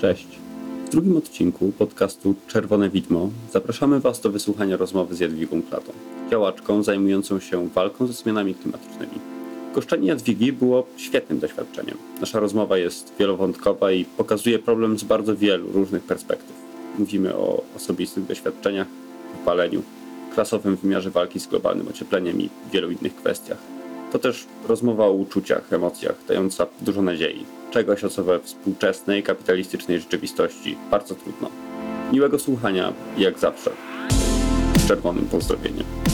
Cześć. W drugim odcinku podcastu Czerwone Widmo zapraszamy Was do wysłuchania rozmowy z Jadwigą Klatą, działaczką zajmującą się walką ze zmianami klimatycznymi. Goszczenie Jadwigi było świetnym doświadczeniem. Nasza rozmowa jest wielowątkowa i pokazuje problem z bardzo wielu różnych perspektyw. Mówimy o osobistych doświadczeniach, wypaleniu, klasowym wymiarze walki z globalnym ociepleniem i wielu innych kwestiach. To też rozmowa o uczuciach, emocjach, dająca dużo nadziei. Czegoś, o co we współczesnej, kapitalistycznej rzeczywistości bardzo trudno. Miłego słuchania, jak zawsze. Czerwonym pozdrowieniem.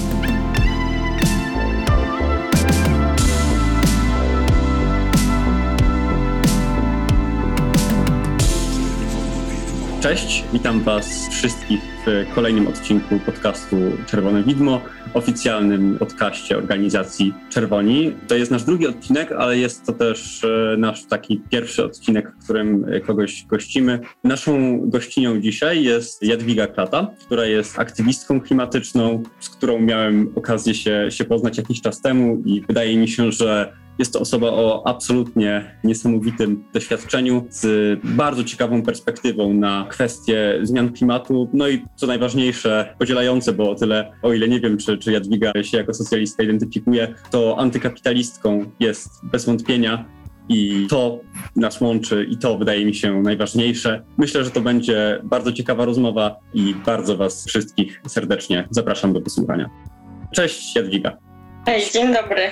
Cześć, witam Was wszystkich w kolejnym odcinku podcastu Czerwone Widmo, oficjalnym podcaście organizacji Czerwoni. To jest nasz drugi odcinek, ale jest to też e, nasz taki pierwszy odcinek, w którym kogoś gościmy. Naszą gościnią dzisiaj jest Jadwiga Klata, która jest aktywistką klimatyczną, z którą miałem okazję się, się poznać jakiś czas temu i wydaje mi się, że jest to osoba o absolutnie niesamowitym doświadczeniu, z bardzo ciekawą perspektywą na kwestie zmian klimatu, no i co najważniejsze, podzielające, bo o tyle, o ile nie wiem, czy, czy Jadwiga się jako socjalistka identyfikuje, to antykapitalistką jest bez wątpienia. I to nas łączy i to wydaje mi się najważniejsze. Myślę, że to będzie bardzo ciekawa rozmowa i bardzo Was wszystkich serdecznie zapraszam do wysłuchania. Cześć Jadwiga. Hej, dzień dobry.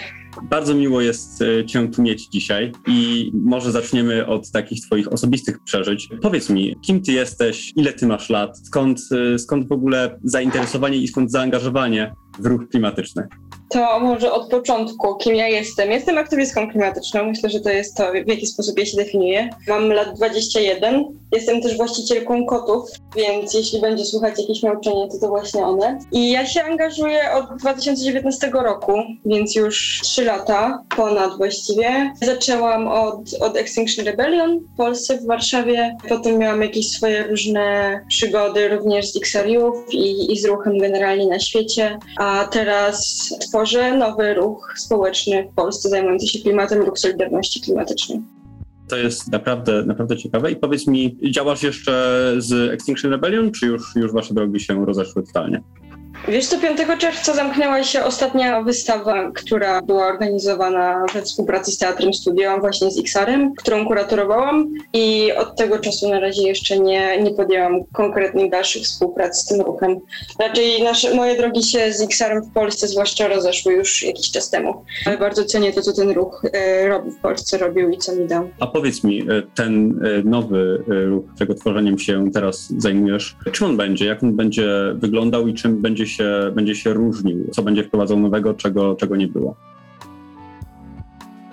Bardzo miło jest e, Cię tu mieć dzisiaj i może zaczniemy od takich Twoich osobistych przeżyć. Powiedz mi, kim Ty jesteś, ile Ty masz lat, skąd, e, skąd w ogóle zainteresowanie i skąd zaangażowanie w ruch klimatyczny? To może od początku, kim ja jestem. Jestem aktywistką klimatyczną. Myślę, że to jest to, w jaki sposób ja się definiuję. Mam lat 21. Jestem też właścicielką kotów, więc jeśli będzie słuchać jakieś miauczenie, to to właśnie one. I ja się angażuję od 2019 roku, więc już 3 lata, ponad właściwie. Zaczęłam od, od Extinction Rebellion w Polsce, w Warszawie. Potem miałam jakieś swoje różne przygody również z XRU i, i z ruchem generalnie na świecie. A teraz tworzę nowy ruch społeczny w Polsce zajmujący się klimatem, ruch Solidarności Klimatycznej. To jest naprawdę, naprawdę ciekawe. I powiedz mi, działasz jeszcze z Extinction Rebellion, czy już, już wasze drogi się rozeszły totalnie? Wiesz co, 5 czerwca zamknęła się ostatnia wystawa, która była organizowana we współpracy z Teatrem Studio, właśnie z XR-em, którą kuratorowałam i od tego czasu na razie jeszcze nie, nie podjęłam konkretnych dalszych współprac z tym ruchem. Raczej nasze, moje drogi się z XR-em w Polsce zwłaszcza rozeszły już jakiś czas temu. Ale bardzo cenię to, co ten ruch e, robi w Polsce, robił i co mi dał. A powiedz mi, e, ten e, nowy ruch, którego tworzeniem się teraz zajmujesz, czym on będzie, jak on będzie wyglądał i czym będzie się, będzie się różnił, co będzie wprowadzał nowego, czego, czego nie było?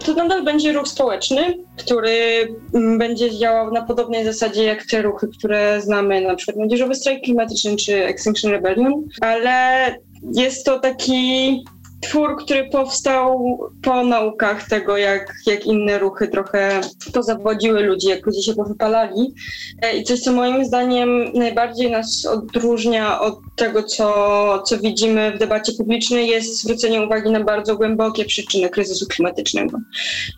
To nadal będzie ruch społeczny, który mm, będzie działał na podobnej zasadzie jak te ruchy, które znamy, na przykład Młodzieżowy Strajk Klimatyczny czy Extinction Rebellion, ale jest to taki twór, który powstał po naukach tego, jak, jak inne ruchy trochę pozawodziły ludzi, jak ludzie się powypalali. E, I coś, co moim zdaniem najbardziej nas odróżnia od tego, co, co widzimy w debacie publicznej, jest zwrócenie uwagi na bardzo głębokie przyczyny kryzysu klimatycznego.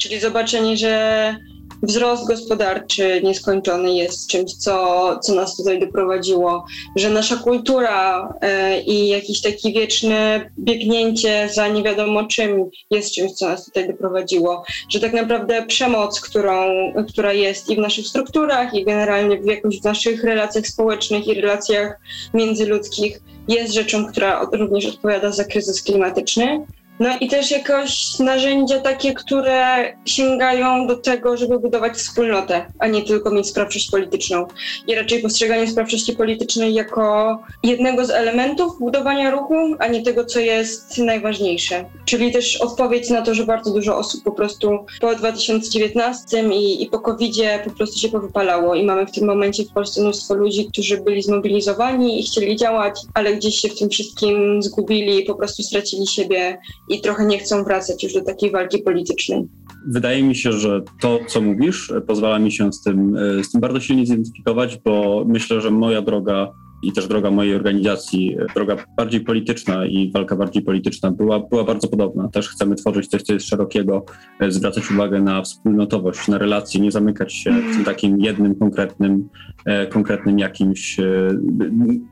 Czyli zobaczenie, że wzrost gospodarczy nieskończony jest czymś, co, co nas tutaj doprowadziło, że nasza kultura e, i jakieś takie wieczne biegnięcie za nie wiadomo czym jest czymś, co nas tutaj doprowadziło, że tak naprawdę przemoc, którą, która jest i w naszych strukturach, i generalnie w jakoś w naszych relacjach społecznych i relacjach międzyludzkich jest rzeczą, która również odpowiada za kryzys klimatyczny. No i też jakoś narzędzia takie, które sięgają do tego, żeby budować wspólnotę, a nie tylko mieć sprawczość polityczną. I raczej postrzeganie sprawczości politycznej jako jednego z elementów budowania ruchu, a nie tego, co jest najważniejsze. Czyli też odpowiedź na to, że bardzo dużo osób po prostu po 2019 i, i po COVID-zie po prostu się powypalało i mamy w tym momencie w Polsce mnóstwo ludzi, którzy byli zmobilizowani i chcieli działać, ale gdzieś się w tym wszystkim zgubili, po prostu stracili siebie i trochę nie chcą wracać już do takiej walki politycznej. Wydaje mi się, że to, co mówisz, pozwala mi się z tym, z tym bardzo silnie zidentyfikować, bo myślę, że moja droga i też droga mojej organizacji, droga bardziej polityczna i walka bardziej polityczna była, była bardzo podobna. Też chcemy tworzyć coś, co jest szerokiego, e, zwracać uwagę na wspólnotowość, na relacje, nie zamykać się w tym takim jednym konkretnym, e, konkretnym jakimś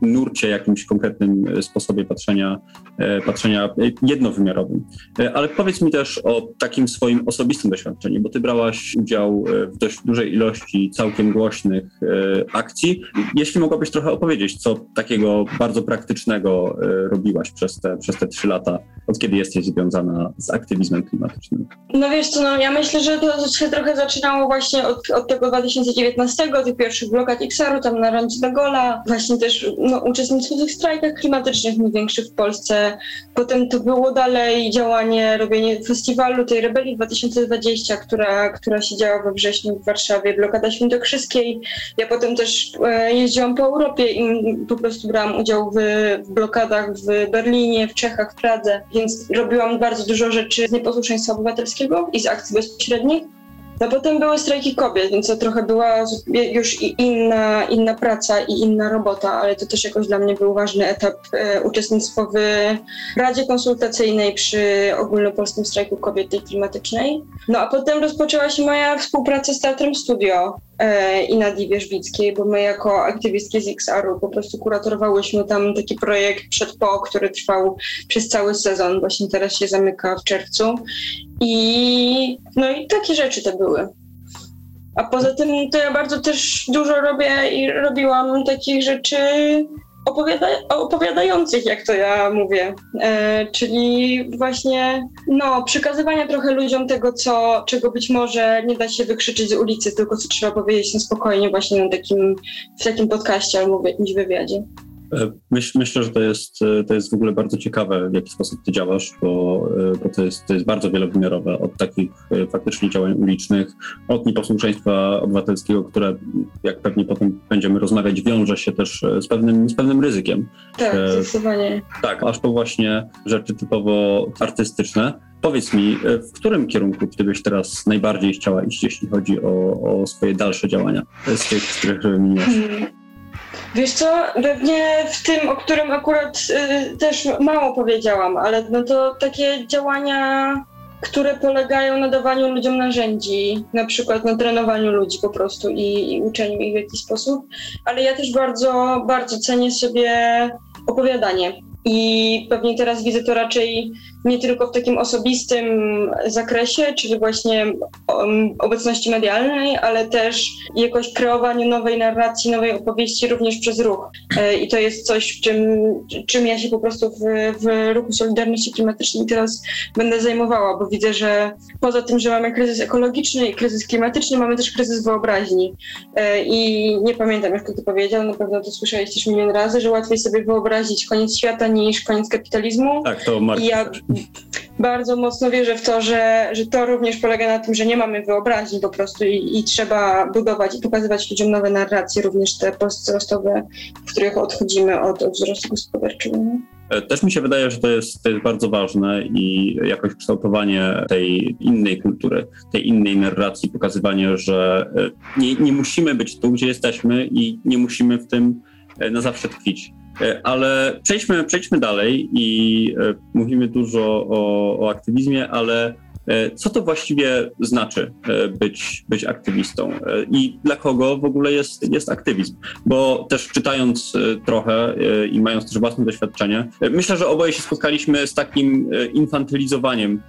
nurcie, jakimś konkretnym sposobie patrzenia, patrzenia jednowymiarowym. Ale powiedz mi też o takim swoim osobistym doświadczeniu, bo ty brałaś udział w dość dużej ilości całkiem głośnych akcji. Jeśli mogłabyś trochę opowiedzieć, co takiego bardzo praktycznego e, robiłaś przez te, przez te trzy lata, od kiedy jesteś związana z aktywizmem klimatycznym? No wiesz co, no ja myślę, że to się trochę zaczynało właśnie od, od tego 2019, tych pierwszych blokad XR-u, tam na rondzie do Gola, właśnie też no, uczestnictwo w tych strajkach klimatycznych największych w Polsce. Potem to było dalej działanie, robienie festiwalu tej rebelii 2020, która, która się działa we wrześniu w Warszawie, blokada świętokrzyskiej. Ja potem też e, jeździłam po Europie i po prostu brałam udział w, w, blokadach w Berlinie, w Czechach, w Pradze, więc robiłam bardzo dużo rzeczy z nieposłuszeństwa obywatelskiego i z akcji bezpośrednich. No potem były strajki kobiet, więc to trochę była już inna, inna praca i inna robota, ale to też jakoś dla mnie był ważny etap e, uczestnictwa w Radzie Konsultacyjnej przy ogólnopolskim strajku kobiet tej klimatycznej. No a potem rozpoczęła się moja współpraca z Teatrem Studio i Nadii Wierzbickiej, bo my jako aktywistki z XR-u po prostu kuratorowałyśmy tam taki projekt przed po, który trwał przez cały sezon, właśnie teraz się zamyka w czerwcu i no i takie rzeczy to były. A poza tym to ja bardzo też dużo robię i robiłam takich rzeczy opowiada opowiadających, jak to ja mówię. E, czyli właśnie no, przekazywania trochę ludziom tego, co, czego być może nie da się wykrzyczeć z ulicy, tylko co trzeba powiedzieć na spokojnie właśnie na takim, w takim podcaście albo w jakimś wywiadzie. E, myśl, myślę, że to jest, e, to jest w ogóle bardzo ciekawe, w jaki sposób ty działasz, bo, e, bo to, jest, to jest bardzo wielowymiarowe od takich faktycznie działań ulicznych, od nieposłuszeństwa obywatelskiego, które, jak pewnie potem będziemy rozmawiać, wiąże się też z pewnym, z pewnym ryzykiem. Tak, zdecydowanie. Tak, aż po właśnie rzeczy typowo artystyczne. Powiedz mi, w którym kierunku ty byś teraz najbardziej chciała iść, jeśli chodzi o, o swoje dalsze działania z tych, z których wymieniłaś? Hmm. Wiesz co, pewnie w tym, o którym akurat y, też mało powiedziałam, ale no to takie działania, które polegają na dawaniu ludziom narzędzi, na przykład na trenowaniu ludzi po prostu i, i uczeniu ich w jakiś sposób, ale ja też bardzo, bardzo cenię sobie opowiadanie. I pewnie teraz widzę to raczej nie tylko w takim osobistym zakresie, czyli właśnie um, obecności medialnej, ale też jakoś kreowaniu nowej narracji, nowej opowieści również przez ruch. E, I to jest coś, czym, czym ja się po prostu w, w ruchu Solidarności Klimatycznej teraz będę zajmowała, bo widzę, że poza tym, że mamy kryzys ekologiczny i kryzys klimatyczny, mamy też kryzys wyobraźni. E, I nie pamiętam, jak to powiedział, na pewno to słyszałeś też milion razy, że łatwiej sobie wyobrazić koniec świata niż koniec kapitalizmu. Tak, to Mark. Ja bardzo mocno wierzę w to, że, że to również polega na tym, że nie mamy wyobraźni po prostu i, i trzeba budować i pokazywać ludziom nowe narracje, również te postwzrostowe, w których odchodzimy od, od wzrostu gospodarczego. E, też mi się wydaje, że to jest, to jest bardzo ważne i jakoś kształtowanie tej innej kultury, tej innej narracji, pokazywanie, że e, nie, nie musimy być tu, gdzie jesteśmy i nie musimy w tym e, na zawsze tkwić. E, ale przejdźmy, przejdźmy dalej i e, mówimy dużo o, o aktywizmie, ale e, co to właściwie znaczy być, być aktywistą i dla kogo w ogóle jest, jest aktywizm? Bo też czytając trochę i mając też własne doświadczenie, myślę, że oboje się spotkaliśmy z takim infantylizowaniem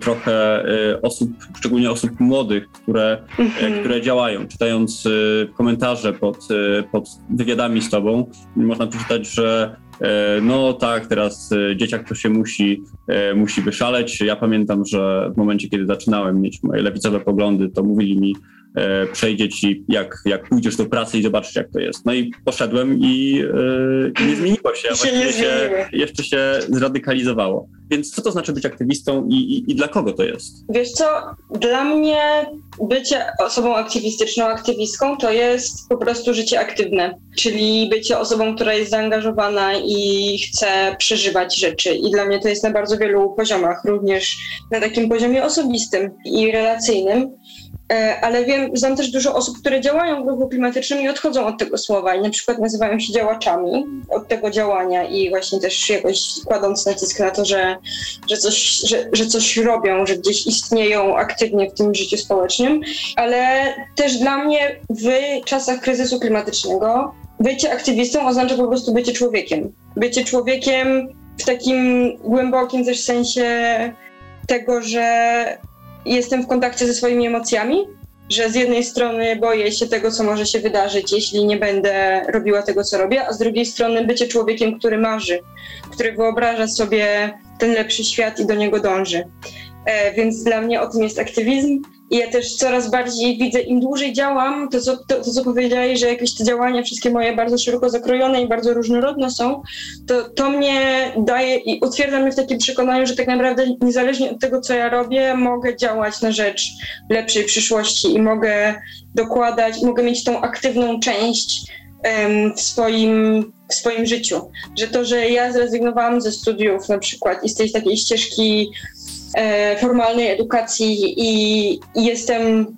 trochę e, osób, szczególnie osób młodych, które, e, mhm. które działają. Czytając komentarze pod, pod wywiadami z tobą, można przeczytać, że no tak, teraz dzieciak to się musi, musi wyszaleć. Ja pamiętam, że w momencie, kiedy zaczynałem mieć moje lewicowe poglądy, to mówili mi, e, przejdzie ci, jak, jak pójdziesz do pracy i zobaczysz, jak to jest. No i poszedłem i e, nie zmieniło się, a właściwie się, jeszcze się zradykalizowało. Więc co to znaczy być aktywistą i, i, i, dla kogo to jest? Wiesz co, dla mnie bycie osobą aktywistyczną, aktywistką to jest po prostu życie aktywne, czyli bycie osobą, która jest zaangażowana i chce przeżywać rzeczy. I dla mnie to jest na bardzo wielu poziomach, również na takim poziomie osobistym i relacyjnym. E, ale wiem, znam też dużo osób, które działają w ruchu klimatycznym i odchodzą od tego słowa i na przykład nazywają się działaczami od tego działania i właśnie też jakoś kładąc nacisk na to, że, że, coś, że, że coś robią, że gdzieś istnieją aktywnie w tym życiu społecznym, ale też dla mnie w czasach kryzysu klimatycznego bycie aktywistą oznacza po prostu bycie człowiekiem. Bycie człowiekiem w takim głębokim też sensie tego, że jestem w kontakcie ze swoimi emocjami, że z jednej strony boję się tego, co może się wydarzyć, jeśli nie będę robiła tego, co robię, a z drugiej strony bycie człowiekiem, który marzy, który wyobraża sobie ten lepszy świat i do niego dąży. E, więc dla mnie o tym jest aktywizm. I ja też coraz bardziej widzę, im dłużej działam, to co, to, to co powiedziałeś, że jakieś te działania wszystkie moje bardzo szeroko zakrojone i bardzo różnorodne są, to, to mnie daje i utwierdza mnie w takim przekonaniu, że tak naprawdę niezależnie od tego, co ja robię, mogę działać na rzecz lepszej przyszłości i mogę dokładać, mogę mieć tą aktywną część w swoim w swoim życiu. Że to, że ja zrezygnowałam ze studiów na przykład i z tej takiej ścieżki E, formalnej edukacji i jestem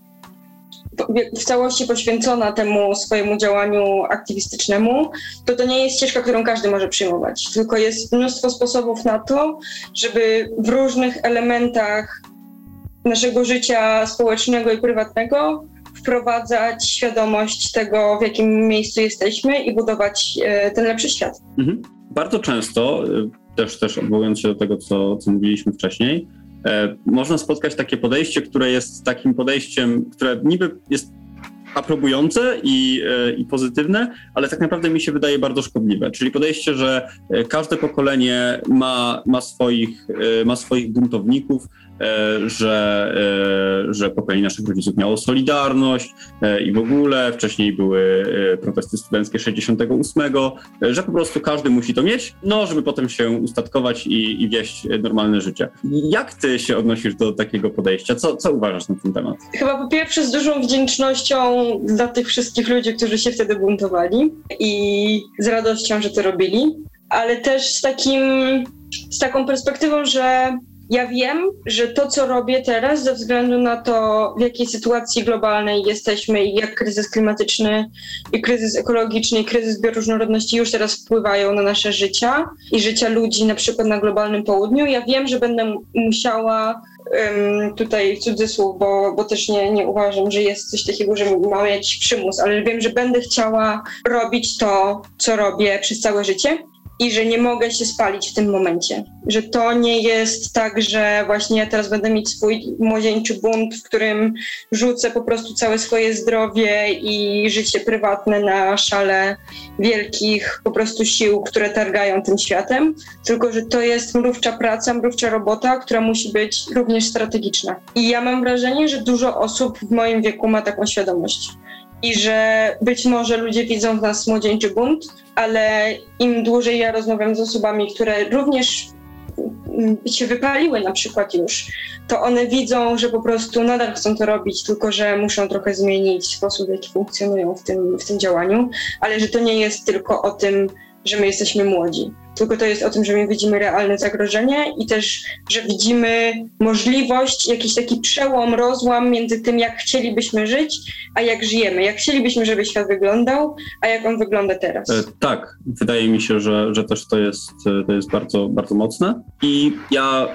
w całości poświęcona temu swojemu działaniu aktywistycznemu, to to nie jest ścieżka, którą każdy może przyjmować, tylko jest mnóstwo sposobów na to, żeby w różnych elementach naszego życia społecznego i prywatnego wprowadzać świadomość tego, w jakim miejscu jesteśmy i budować e, ten lepszy świat. Mhm. Bardzo często, e, też, też odwołując się do tego, co, co mówiliśmy wcześniej, E, można spotkać takie podejście, które jest takim podejściem, które niby jest aprobujące i, e, i pozytywne, ale tak naprawdę mi się wydaje bardzo szkodliwe. Czyli podejście, że każde pokolenie ma, ma, swoich, ma swoich buntowników, że, e, że pokolenie naszych rodziców miało Solidarność e, i w ogóle wcześniej były protesty studenckie 68, że po prostu każdy musi to mieć, no żeby potem się ustatkować i, i wieść normalne życie. Jak ty się odnosisz do takiego podejścia? Co, co uważasz na ten temat? Chyba po pierwsze z dużą wdzięcznością dla tych wszystkich ludzi, którzy się wtedy buntowali i z radością, że to robili, ale też z takim, z taką perspektywą, że ja wiem, że to, co robię teraz, ze względu na to, w jakiej sytuacji globalnej jesteśmy i jak kryzys klimatyczny i kryzys ekologiczny i kryzys bioróżnorodności już teraz wpływają na nasze życia i życia ludzi na przykład na globalnym południu, ja wiem, że będę musiała um, tutaj cudzysłów, bo, bo też nie, nie uważam, że jest coś takiego, że mamy jakiś przymus, ale wiem, że będę chciała robić to, co robię przez całe życie i że nie mogę się spalić w tym momencie. Że to nie jest tak, że właśnie ja teraz będę mieć swój młodzieńczy bunt, w którym rzucę po prostu całe swoje zdrowie i życie prywatne na szale wielkich po prostu sił, które targają tym światem, tylko że to jest mrówcza praca, mrówcza robota, która musi być również strategiczna. I ja mam wrażenie, że dużo osób w moim wieku ma taką świadomość i że być może ludzie widzą w nas młodzieńczy bunt, ale im dłużej ja rozmawiam z osobami, które również mm, się wypaliły na przykład już, to one widzą, że po prostu nadal chcą to robić, tylko że muszą trochę zmienić sposób, w jaki funkcjonują w tym, w tym działaniu, ale że to nie jest tylko o tym, że my jesteśmy młodzi tylko to jest o tym, że my widzimy realne zagrożenie i też, że widzimy możliwość, jakiś taki przełom, rozłam między tym, jak chcielibyśmy żyć, a jak żyjemy. Jak chcielibyśmy, żeby świat wyglądał, a jak on wygląda teraz. E, tak, wydaje mi się, że, że też to jest, e, to jest bardzo, bardzo mocne. I ja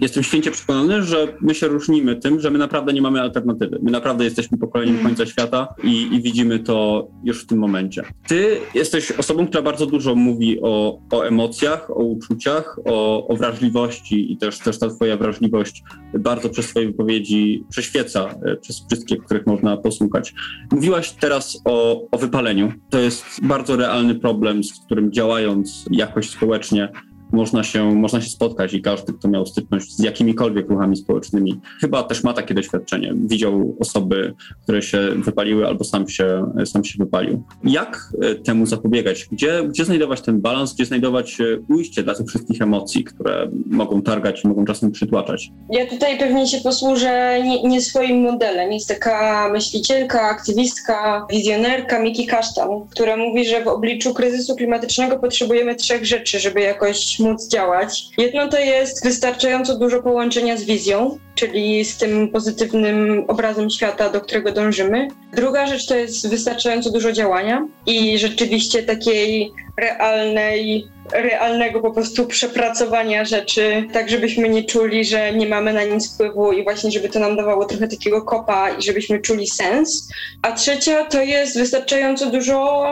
jestem święcie przekonany, że my się różnimy tym, że my naprawdę nie mamy alternatywy. My naprawdę jesteśmy pokoleniem mm. końca świata i, i, widzimy to już w tym momencie. Ty jesteś osobą, która bardzo dużo mówi o, o emocjach, o uczuciach, o, o, wrażliwości i też, też ta twoja wrażliwość bardzo przez twoje wypowiedzi prześwieca e, przez wszystkie, których można posłuchać. Mówiłaś teraz o, o wypaleniu. To jest bardzo realny problem, z którym działając jakoś społecznie można się, można się spotkać i każdy, kto miał styczność z jakimikolwiek ruchami społecznymi, chyba też ma takie doświadczenie. Widział osoby, które się wypaliły albo sam się, sam się wypalił. Jak e, temu zapobiegać? Gdzie, gdzie znajdować ten balans, gdzie znajdować e, ujście dla tych wszystkich emocji, które mogą targać i mogą czasem przytłaczać? Ja tutaj pewnie się posłużę nie, nie swoim modelem. Jest taka myślicielka, aktywistka, wizjonerka Miki Kasztan, która mówi, że w obliczu kryzysu klimatycznego potrzebujemy trzech rzeczy, żeby jakoś móc działać. Jedno to jest wystarczająco dużo połączenia z wizją, czyli z tym pozytywnym obrazem świata, do którego dążymy. Druga rzecz to jest wystarczająco dużo działania i rzeczywiście takiej realnej, realnego po prostu przepracowania rzeczy, tak żebyśmy nie czuli, że nie mamy na nic wpływu i właśnie żeby to nam dawało trochę takiego kopa i żebyśmy czuli sens. A trzecia to jest wystarczająco dużo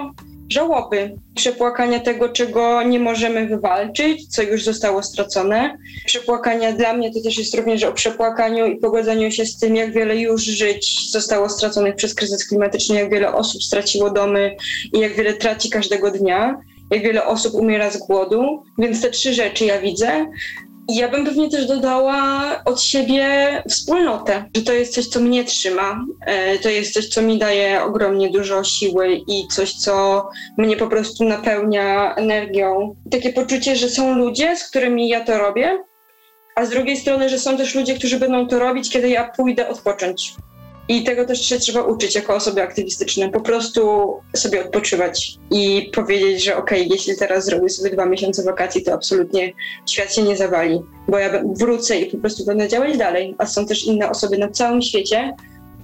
żałoby, przepłakania tego, czego nie możemy wywalczyć, co już zostało stracone. Przepłakania dla mnie to też jest również o przepłakaniu i pogodzeniu się z tym, jak wiele już żyć zostało straconych przez kryzys klimatyczny, jak wiele osób straciło domy i jak wiele traci każdego dnia jak wiele osób umiera z głodu, więc te trzy rzeczy ja widzę. Ja bym pewnie też dodała od siebie wspólnotę, że to jest coś, co mnie trzyma, e, to jest coś, co mi daje ogromnie dużo siły i coś, co mnie po prostu napełnia energią. Takie poczucie, że są ludzie, z którymi ja to robię, a z drugiej strony, że są też ludzie, którzy będą to robić, kiedy ja pójdę odpocząć. I tego też się trzeba uczyć jako osoby aktywistyczne. Po prostu sobie odpoczywać i powiedzieć, że okej, okay, jeśli teraz zrobię sobie dwa miesiące wakacji, to absolutnie świat się nie zawali, bo ja wrócę i po prostu będę działać dalej. A są też inne osoby na całym świecie,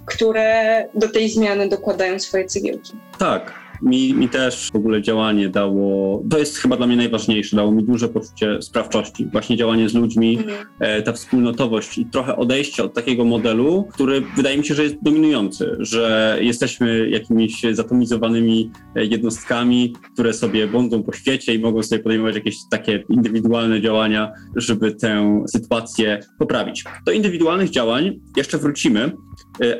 które do tej zmiany dokładają swoje cegiełki. Tak, mi, mi też w ogóle działanie dało, to jest chyba dla mnie najważniejsze, dało mi duże poczucie sprawczości. Właśnie działanie z ludźmi, mhm. e, ta wspólnotowość i trochę odejście od takiego modelu, który wydaje mi się, że jest dominujący, że jesteśmy jakimiś zatomizowanymi e, jednostkami, które sobie błądzą po świecie i mogą sobie podejmować jakieś takie indywidualne działania, żeby tę sytuację poprawić. Do indywidualnych działań jeszcze wrócimy,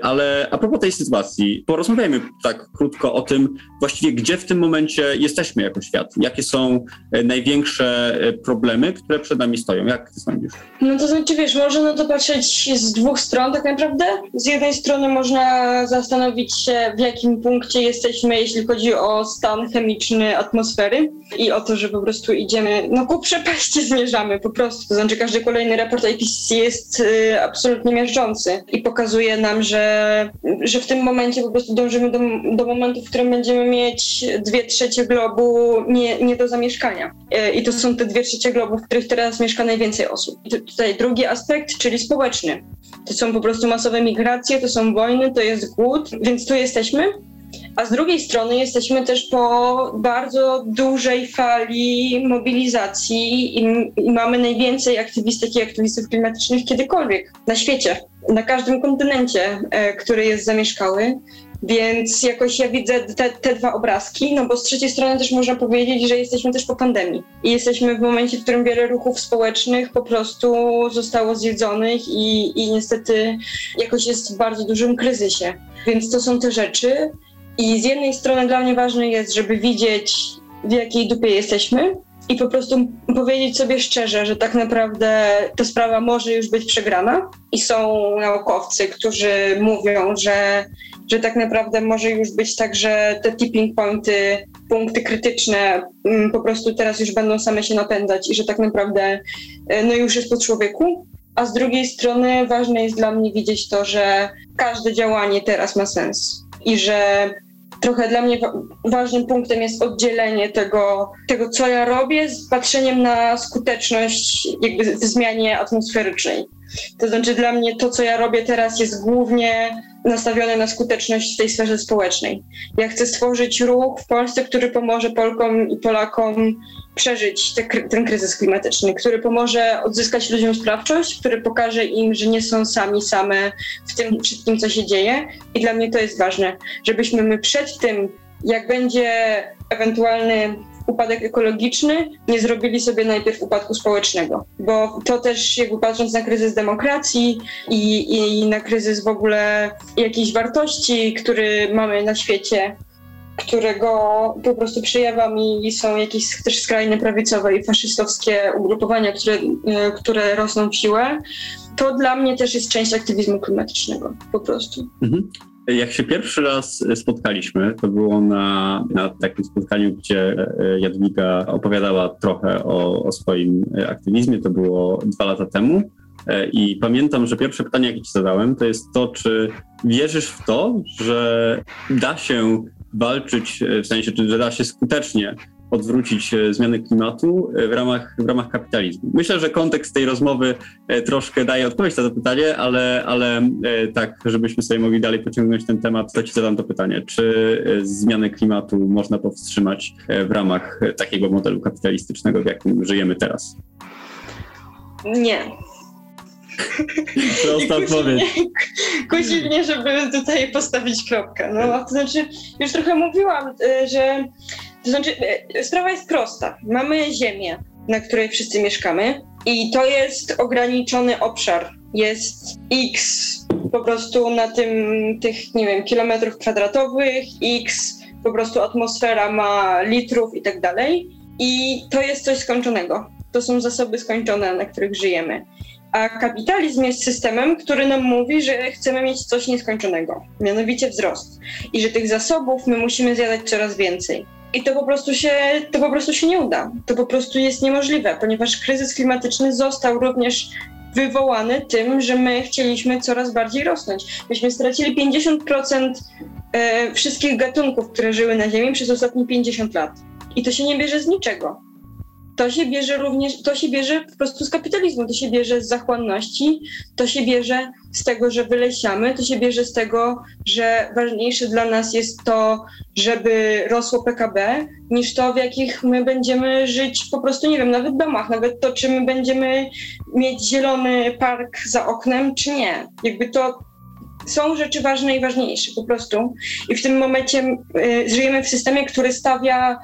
ale a propos tej sytuacji, porozmawiajmy tak krótko o tym, właściwie gdzie w tym momencie jesteśmy jako świat? Jakie są e, największe e, problemy, które przed nami stoją? Jak ty sądzisz? No to znaczy, wiesz, można na to patrzeć z dwóch stron tak naprawdę. Z jednej strony można zastanowić się, w jakim punkcie jesteśmy, jeśli chodzi o stan chemiczny atmosfery i o to, że po prostu idziemy, no ku przepaści zmierzamy po prostu. To znaczy każdy kolejny raport IPCC jest y, absolutnie miażdżący i pokazuje nam, że, że w tym momencie po prostu dążymy do, do momentu, w którym będziemy mieć dwie trzecie globu nie, nie do zamieszkania. E, I to są te dwie trzecie globu, w których teraz mieszka najwięcej osób. I tutaj drugi aspekt, czyli społeczny. To są po prostu masowe migracje, to są wojny, to jest głód, więc tu jesteśmy. A z drugiej strony jesteśmy też po bardzo dużej fali mobilizacji i, i, mamy najwięcej aktywistek i aktywistów klimatycznych kiedykolwiek na świecie, na każdym kontynencie, e, który jest zamieszkały. Więc jakoś ja widzę te, te, dwa obrazki, no bo z trzeciej strony też można powiedzieć, że jesteśmy też po pandemii. I jesteśmy w momencie, w którym wiele ruchów społecznych po prostu zostało zjedzonych i, i niestety jakoś jest w bardzo dużym kryzysie. Więc to są te rzeczy. I z jednej strony dla mnie ważne jest, żeby widzieć, w jakiej dupie jesteśmy, i po prostu powiedzieć sobie szczerze, że tak naprawdę ta sprawa może już być przegrana. I są naukowcy, którzy mówią, że że tak naprawdę może już być tak, że te tipping pointy, punkty krytyczne mm, po prostu teraz już będą same się napędzać i że tak naprawdę e, no już jest po człowieku. A z drugiej strony ważne jest dla mnie widzieć to, że każde działanie teraz ma sens i że trochę dla mnie ważnym punktem jest oddzielenie tego, tego, co ja robię, z patrzeniem na skuteczność jakby w zmianie atmosferycznej. To znaczy dla mnie to, co ja robię teraz jest głównie nastawione na skuteczność w tej sferze społecznej. Ja chcę stworzyć ruch w Polsce, który pomoże Polkom i Polakom przeżyć te, ten kryzys klimatyczny, który pomoże odzyskać ludziom sprawczość, który pokaże im, że nie są sami same w tym wszystkim, co się dzieje. I dla mnie to jest ważne, żebyśmy my przed tym, jak będzie ewentualny upadek ekologiczny, nie zrobili sobie najpierw upadku społecznego. Bo to też jakby patrząc na kryzys demokracji i, i na kryzys w ogóle jakiejś wartości, który mamy na świecie, którego po prostu przejawami są jakieś też skrajne prawicowe i faszystowskie ugrupowania, które, e, które rosną w siłę, to dla mnie też jest część aktywizmu klimatycznego po prostu. Mhm. Jak się pierwszy raz spotkaliśmy, to było na, na takim spotkaniu, gdzie e, Jadwiga opowiadała trochę o, o swoim aktywizmie. To było dwa lata temu. E, I pamiętam, że pierwsze pytanie, jakie ci zadałem, to jest to, czy wierzysz w to, że da się walczyć, e, w sensie, czy da się skutecznie odwrócić e, zmiany klimatu w ramach, w ramach kapitalizmu. Myślę, że kontekst tej rozmowy troszkę daje odpowiedź na to pytanie, ale, ale tak, żebyśmy sobie mogli dalej pociągnąć ten temat, to Ci zadam to pytanie. Czy zmiany klimatu można powstrzymać w ramach takiego modelu kapitalistycznego, w jakim żyjemy teraz? Nie. Prosta odpowiedź. Kusi mnie, żeby tutaj postawić kropkę. No, to znaczy, już trochę mówiłam, że to znaczy, y, sprawa jest prosta. Mamy ziemię, na której wszyscy mieszkamy i to jest ograniczony obszar. Jest x po prostu na tym, tych, nie wiem, kilometrów kwadratowych, x po prostu atmosfera ma litrów i tak dalej. I to jest coś skończonego. To są zasoby skończone, na których żyjemy. A kapitalizm jest systemem, który nam mówi, że chcemy mieć coś nieskończonego, mianowicie wzrost. I że tych zasobów my musimy zjadać coraz więcej. I to po prostu się, to po prostu się nie uda. To po prostu jest niemożliwe, ponieważ kryzys klimatyczny został również wywołany tym, że my chcieliśmy coraz bardziej rosnąć. Myśmy stracili 50% e, wszystkich gatunków, które żyły na Ziemi przez ostatnie 50 lat. I to się nie bierze z niczego to się bierze również, to się bierze po prostu z kapitalizmu, to się bierze z zachłanności, to się bierze z tego, że wylesiamy, to się bierze z tego, że ważniejsze dla nas jest to, żeby rosło PKB, niż to, w jakich my będziemy żyć po prostu, nie wiem, nawet domach, nawet to, czy my będziemy mieć zielony park za oknem, czy nie. Jakby to są rzeczy ważne i ważniejsze po prostu. I w tym momencie y, żyjemy w systemie, który stawia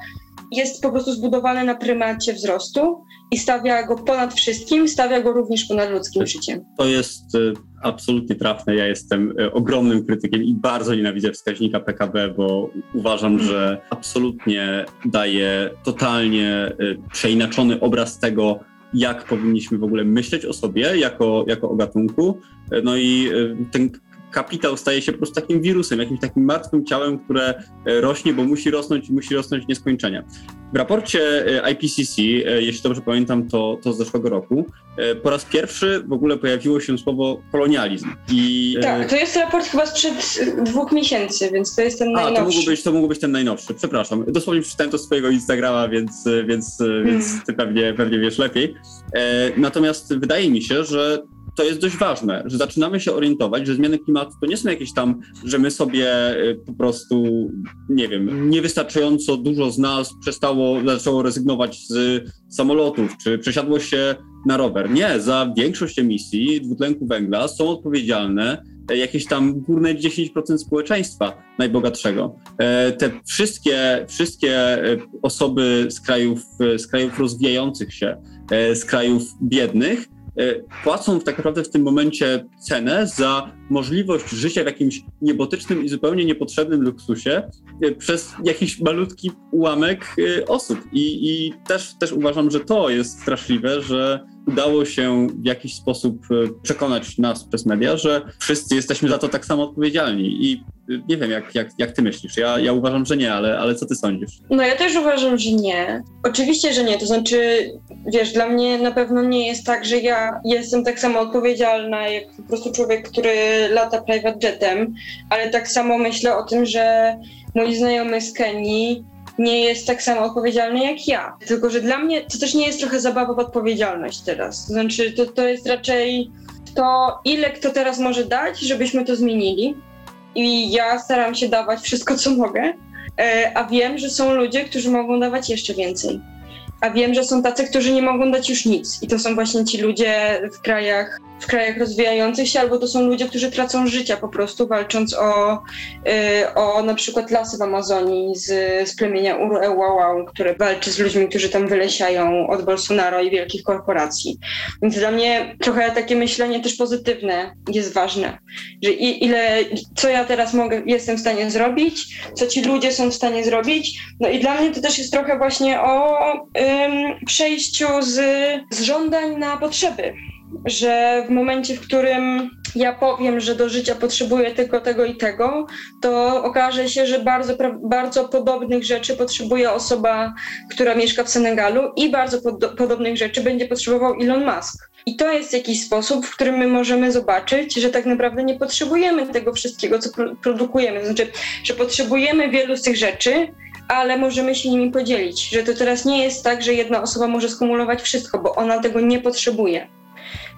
jest po prostu zbudowany na prymacie wzrostu i stawia go ponad wszystkim, stawia go również ponad ludzkim życiem. To jest y, absolutnie trafne. Ja jestem y, ogromnym krytykiem i bardzo nienawidzę wskaźnika PKB, bo uważam, hmm. że absolutnie daje totalnie y, przeinaczony obraz tego, jak powinniśmy w ogóle myśleć o sobie jako, jako o gatunku. No i ten kapitał staje się po prostu takim wirusem, jakimś takim martwym ciałem, które e, rośnie, bo musi rosnąć i musi rosnąć nieskończenie. W raporcie e, IPCC, e, jeśli dobrze pamiętam, to, to z zeszłego roku, po raz pierwszy w ogóle pojawiło się słowo kolonializm. I, tak, to jest raport chyba sprzed dwóch miesięcy, więc to jest ten najnowszy. A, to mógł być, to mógł być ten najnowszy, przepraszam. Dosłownie przeczytałem to swojego Instagrama, więc, więc, hmm. więc ty pewnie, pewnie wiesz lepiej. Natomiast wydaje mi się, że to jest dość ważne, że zaczynamy się orientować, że zmiany klimatu to nie są jakieś tam, że my sobie y, po prostu, nie wiem, niewystarczająco dużo z nas przestało, zaczęło rezygnować z samolotów, czy przesiadło się na rower. Nie, za większość emisji dwutlenku węgla są odpowiedzialne jakieś tam górne 10% społeczeństwa najbogatszego. E, te wszystkie, wszystkie e, osoby z krajów, z krajów rozwijających się, e, z krajów biednych, E, płacą tak naprawdę w tym momencie cenę za możliwość życia w jakimś niebotycznym i zupełnie niepotrzebnym luksusie e, przez jakiś malutki ułamek e, osób. I, i też, też uważam, że to jest straszliwe, że udało się w jakiś sposób przekonać nas przez media, że wszyscy jesteśmy za to tak samo odpowiedzialni. I nie wiem, jak, jak, jak ty myślisz. Ja, ja uważam, że nie, ale, ale co ty sądzisz? No ja też uważam, że nie. Oczywiście, że nie. To znaczy, wiesz, dla mnie na pewno nie jest tak, że ja jestem tak samo odpowiedzialna jak po prostu człowiek, który lata private jetem, ale tak samo myślę o tym, że mój znajomy z Kenii nie jest tak samo odpowiedzialny jak ja. Tylko, że dla mnie to też nie jest trochę zabawa w odpowiedzialność teraz. To znaczy, to, to jest raczej to, ile kto teraz może dać, żebyśmy to zmienili i ja staram się dawać wszystko, co mogę, e, a wiem, że są ludzie, którzy mogą dawać jeszcze więcej. A wiem, że są tacy, którzy nie mogą dać już nic. I to są właśnie ci ludzie w krajach w krajach rozwijających się, albo to są ludzie, którzy tracą życia po prostu walcząc o, y, o na przykład lasy w Amazonii z, z plemienia Uruełałał, które walczy z ludźmi, którzy tam wylesiają od Bolsonaro i wielkich korporacji. Więc dla mnie trochę takie myślenie też pozytywne jest ważne, że ile, co ja teraz mogę, jestem w stanie zrobić, co ci ludzie są w stanie zrobić. No i dla mnie to też jest trochę właśnie o ym, przejściu z, z żądań na potrzeby że w momencie, w którym ja powiem, że do życia potrzebuję tylko tego i tego, to okaże się, że bardzo, bardzo podobnych rzeczy potrzebuje osoba, która mieszka w Senegalu i bardzo pod, podobnych rzeczy będzie potrzebował Elon Musk. I to jest jakiś sposób, w którym my możemy zobaczyć, że tak naprawdę nie potrzebujemy tego wszystkiego, co pro produkujemy. Znaczy, że potrzebujemy wielu z tych rzeczy, ale możemy się nimi podzielić, że to teraz nie jest tak, że jedna osoba może skumulować wszystko, bo ona tego nie potrzebuje.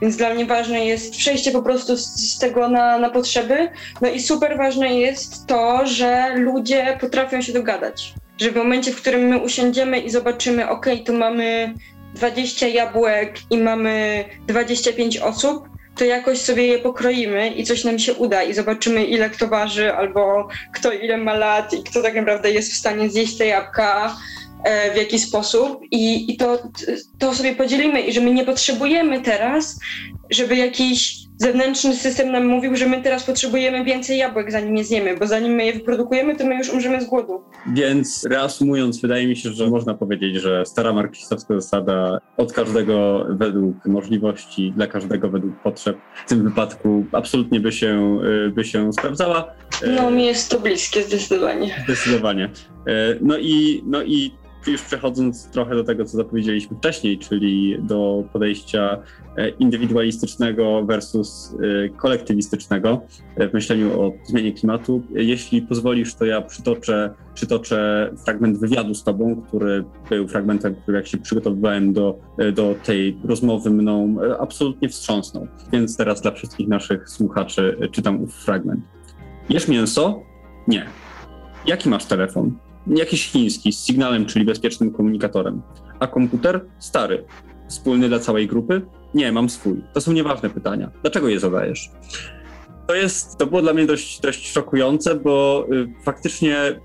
Więc dla mnie ważne jest przejście po prostu z, z, tego na, na potrzeby. No i super ważne jest to, że ludzie potrafią się dogadać. Że w momencie, w którym my usiądziemy i zobaczymy, ok, tu mamy 20 jabłek i mamy 25 osób, to jakoś sobie je pokroimy i coś nam się uda i zobaczymy, ile kto waży, albo kto ile ma lat i kto tak naprawdę jest w stanie zjeść te jabłka w jaki sposób i, i to, to sobie podzielimy i że my nie potrzebujemy teraz, żeby jakiś zewnętrzny system nam mówił, że my teraz potrzebujemy więcej jabłek, zanim je zjemy, bo zanim my je wyprodukujemy, to my już umrzemy z głodu. Więc reasumując, wydaje mi się, że można powiedzieć, że stara marksistowska zasada od każdego według możliwości, dla każdego według potrzeb, w tym wypadku absolutnie by się, y, by się sprawdzała. No mi jest to bliskie zdecydowanie. Zdecydowanie. No i, no i już przechodząc trochę do tego, co zapowiedzieliśmy wcześniej, czyli do podejścia e, indywidualistycznego versus e, kolektywistycznego w myśleniu o zmianie klimatu. Jeśli pozwolisz, to ja przytoczę, przytoczę fragment wywiadu z Tobą, który był fragmentem, który jak się przygotowywałem do, e, do tej rozmowy mną, absolutnie wstrząsnął. Więc teraz dla wszystkich naszych słuchaczy czytam ów fragment. Jesz mięso? Nie. Jaki masz telefon? Jakiś chiński z sygnałem, czyli bezpiecznym komunikatorem. A komputer? Stary. Wspólny dla całej grupy? Nie, mam swój. To są nieważne pytania. Dlaczego je zadajesz? To jest, to było dla mnie dość, dość szokujące, bo y, faktycznie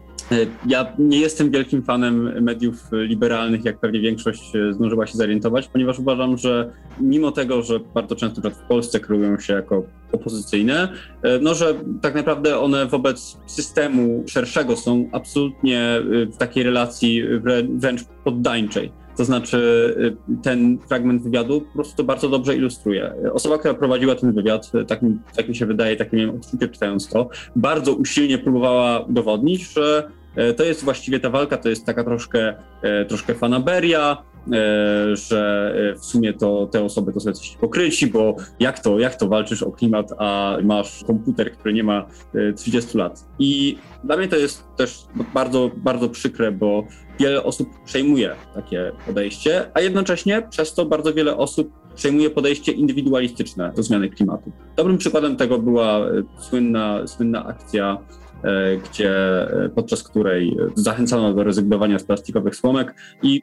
ja nie jestem wielkim fanem mediów liberalnych, jak pewnie większość y, zdążyła się zorientować, ponieważ uważam, że mimo tego, że bardzo często w Polsce kreują się jako opozycyjne, e, no że tak naprawdę one wobec systemu szerszego są absolutnie e, w takiej relacji wręcz poddańczej. To znaczy, e, ten fragment wywiadu po prostu to bardzo dobrze ilustruje. Osoba, która prowadziła ten wywiad, tak tak mi się wydaje, takie miałem odczucie czytając to, bardzo usilnie próbowała udowodnić, że to jest właściwie ta walka, to jest taka troszkę, troszkę fanaberia, E, że e, w sumie to te osoby to są coś pokryci, bo jak to, jak to walczysz o klimat, a masz komputer, który nie ma 30 e, lat. I dla mnie to jest też bardzo, bardzo przykre, bo wiele osób przejmuje takie podejście, a jednocześnie przez to bardzo wiele osób przejmuje podejście indywidualistyczne do zmiany klimatu. Dobrym przykładem tego była słynna, słynna akcja gdzie podczas której zachęcano do rezygnowania z plastikowych słomek i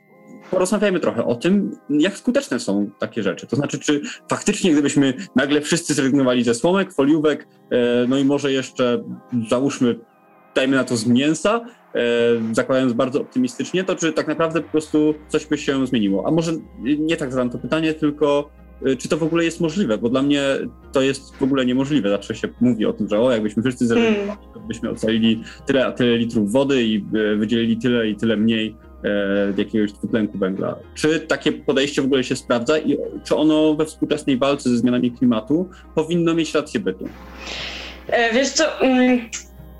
porozmawiajmy trochę o tym, jak skuteczne są takie rzeczy. To znaczy, czy faktycznie, gdybyśmy nagle wszyscy zrezygnowali ze słomek, foliówek, e, no i może jeszcze załóżmy, dajmy na to z mięsa, e, zakładając bardzo optymistycznie, to czy tak naprawdę po prostu coś by się zmieniło? A może nie tak zadam to pytanie, tylko e, czy to w ogóle jest możliwe? Bo dla mnie to jest w ogóle niemożliwe. Zawsze się mówi o tym, że o, jakbyśmy wszyscy zrezygnowali, hmm. to byśmy ocalili tyle a tyle litrów wody i wydzielili tyle i tyle mniej E, jakiegoś dwutlenku węgla. Czy takie podejście w ogóle się sprawdza i czy ono we współczesnej walce ze zmianami klimatu powinno mieć rację bytu? E, wiesz co, mm,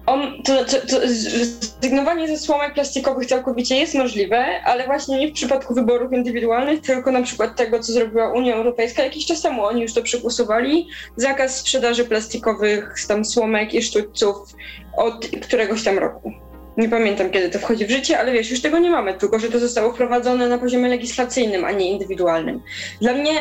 on, to, to, to ze słomek plastikowych całkowicie jest możliwe, ale właśnie nie w przypadku wyborów indywidualnych, tylko na przykład tego, co zrobiła Unia Europejska jakiś czas temu. Oni już to przegłosowali. Zakaz sprzedaży plastikowych tam słomek i sztućców od któregoś tam roku. Nie pamiętam, kiedy to wchodzi w życie, ale wiesz, już tego nie mamy, tylko że to zostało wprowadzone na poziomie legislacyjnym, a nie indywidualnym. Dla mnie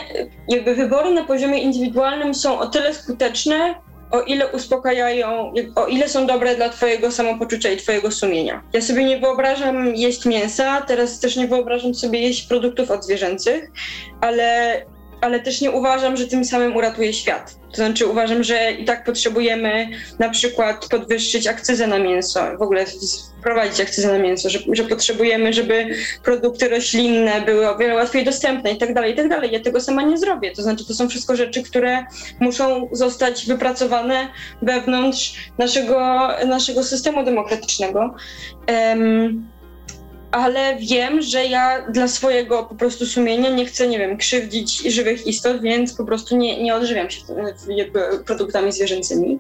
jakby wybory na poziomie indywidualnym są o tyle skuteczne, o ile uspokajają, o ile są dobre dla Twojego samopoczucia i Twojego sumienia. Ja sobie nie wyobrażam jeść mięsa, teraz też nie wyobrażam sobie jeść produktów odzwierzęcych, ale ale też nie uważam, że tym samym uratuje świat. To znaczy uważam, że i tak potrzebujemy na przykład podwyższyć akcyzę na mięso, w ogóle wprowadzić akcyzę na mięso, że, że potrzebujemy, żeby produkty roślinne były o wiele łatwiej dostępne i tak dalej, i tak dalej. Ja tego sama nie zrobię. To znaczy to są wszystko rzeczy, które muszą zostać wypracowane wewnątrz naszego, naszego systemu demokratycznego. Um, ale wiem, że ja dla swojego po prostu sumienia nie chcę, nie wiem, krzywdzić żywych istot, więc po prostu nie, nie odżywiam się produktami zwierzęcymi.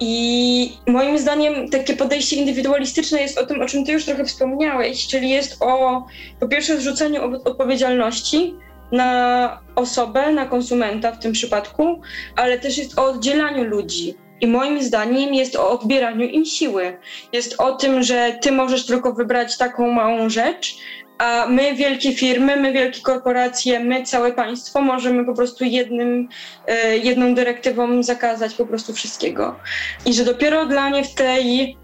I moim zdaniem takie podejście indywidualistyczne jest o tym, o czym ty już trochę wspomniałeś, czyli jest o po pierwsze zrzuceniu odpowiedzialności na osobę, na konsumenta w tym przypadku, ale też jest o oddzielaniu ludzi I moim zdaniem jest o odbieraniu im siły. Jest o tym, że ty możesz tylko wybrać taką małą rzecz, a my, wielkie firmy, my, wielkie korporacje, my, całe państwo, możemy po prostu jednym, e, jedną dyrektywą zakazać po prostu wszystkiego. I że dopiero dla mnie w tej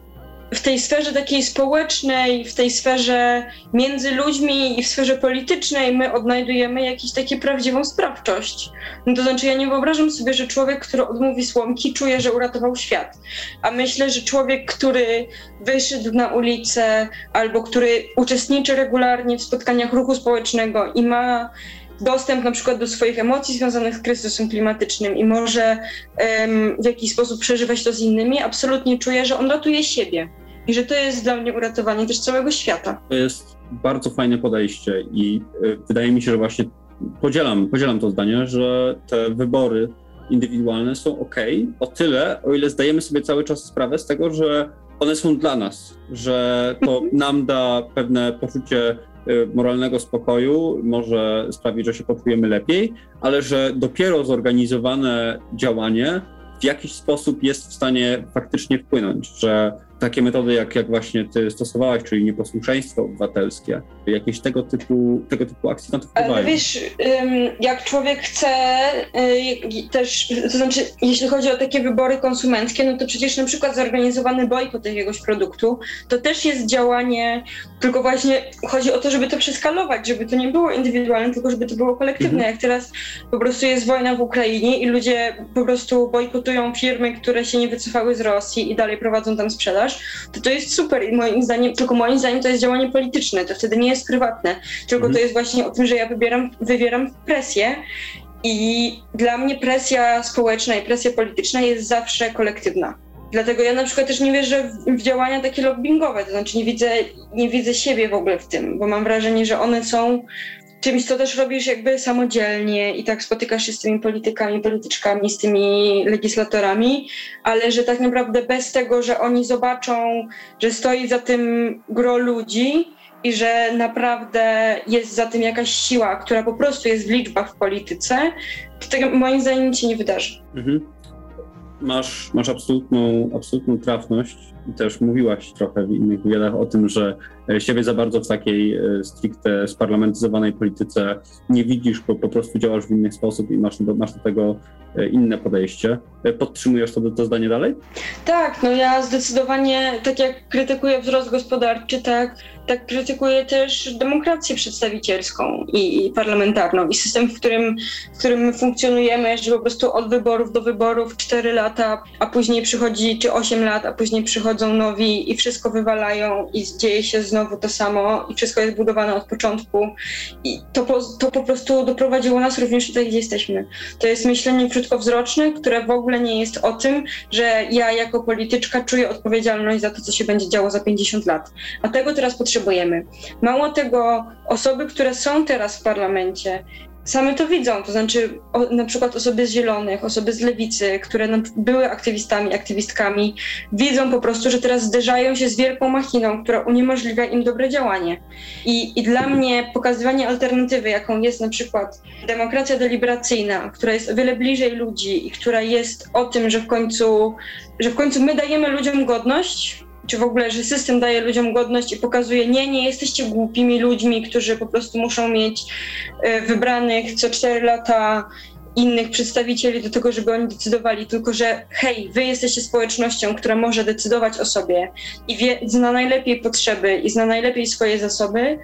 w tej sferze takiej społecznej, w tej sferze między ludźmi i w sferze politycznej my odnajdujemy jakąś taką prawdziwą sprawczość. No to znaczy ja nie wyobrażam sobie, że człowiek, który odmówi słomki, czuje, że uratował świat. A myślę, że człowiek, który wyszedł na ulicę albo który uczestniczy regularnie w spotkaniach ruchu społecznego i ma dostęp na przykład do swoich emocji związanych z kryzysem klimatycznym i może um, w jakiś sposób przeżywać to z innymi, absolutnie czuje, że on ratuje siebie i że to jest dla mnie uratowanie też całego świata. To jest bardzo fajne podejście i y, wydaje mi się, że właśnie podzielam, podzielam to zdanie, że te wybory indywidualne są ok, o tyle, o ile zdajemy sobie cały czas sprawę z tego, że one są dla nas, że to mhm. nam da pewne poczucie y, moralnego spokoju, może sprawić, że się poczujemy lepiej, ale że dopiero zorganizowane działanie w jakiś sposób jest w stanie faktycznie wpłynąć, że takie metody, jak, jak właśnie ty stosowałaś, czyli nieposłuszeństwo obywatelskie, jakieś tego typu, tego typu akcje na to wpływają. Ale wiesz, jak człowiek chce y, też, to znaczy, jeśli chodzi o takie wybory konsumenckie, no to przecież na przykład zorganizowany bojkot jakiegoś produktu, to też jest działanie, tylko właśnie chodzi o to, żeby to przeskalować, żeby to nie było indywidualne, tylko żeby to było kolektywne. Mhm. Jak teraz po prostu jest wojna w Ukrainie i ludzie po prostu bojkotują firmy, które się nie wycofały z Rosji i dalej prowadzą tam sprzedaż, to to jest super i moim zdaniem, tylko moim zdaniem to jest działanie polityczne, to wtedy nie jest prywatne, tylko mhm. to jest właśnie o tym, że ja wybieram, wywieram presję i dla mnie presja społeczna i presja polityczna jest zawsze kolektywna. Dlatego ja na przykład też nie wierzę w, w, działania takie lobbyingowe, to znaczy nie widzę, nie widzę siebie w ogóle w tym, bo mam wrażenie, że one są czymś, co też robisz jakby samodzielnie i tak spotykasz się z tymi politykami, polityczkami, z tymi legislatorami, ale że tak naprawdę bez tego, że oni zobaczą, że stoi za tym gro ludzi i że naprawdę jest za tym jakaś siła, która po prostu jest w liczbach w polityce, to tego moim zdaniem się nie wydarzy. Mhm. Masz, masz absolutną, absolutną trafność też mówiłaś trochę w innych wywiadach o tym, że e, siebie za bardzo w takiej e, stricte sparlamentyzowanej polityce nie widzisz, bo po prostu działasz w inny sposób i masz do, masz do tego e, inne podejście. Podtrzymujesz to, to zdanie dalej? Tak, no ja zdecydowanie, tak jak krytykuję wzrost gospodarczy, tak, tak krytykuję też demokrację przedstawicielską i, i parlamentarną i system, w którym, w którym my funkcjonujemy, że po prostu od wyborów do wyborów 4 lata, a później przychodzi, czy 8 lat, a później przychodzą nowi i wszystko wywalają i dzieje się znowu to samo i wszystko jest budowane od początku i to po, to po prostu doprowadziło nas również tutaj, gdzie jesteśmy. To jest myślenie krótkowzroczne, które w ogóle nie jest o tym, że ja jako polityczka czuję odpowiedzialność za to, co się będzie działo za 50 lat. A tego teraz potrzebujemy. Mało tego, osoby, które są teraz w parlamencie, same to widzą, to znaczy o, na przykład osoby z Zielonych, osoby z Lewicy, które były aktywistami, aktywistkami, widzą po prostu, że teraz zderzają się z wielką machiną, która uniemożliwia im dobre działanie. I, I dla mnie pokazywanie alternatywy, jaką jest na przykład demokracja deliberacyjna, która jest o wiele bliżej ludzi i która jest o tym, że w końcu, że w końcu my dajemy ludziom godność, czy w ogóle, że system daje ludziom godność i pokazuje, nie, nie jesteście głupimi ludźmi, którzy po prostu muszą mieć e, wybranych co cztery lata innych przedstawicieli do tego, żeby oni decydowali, tylko że hej, wy jesteście społecznością, która może decydować o sobie i wie, zna najlepiej potrzeby i zna najlepiej swoje zasoby,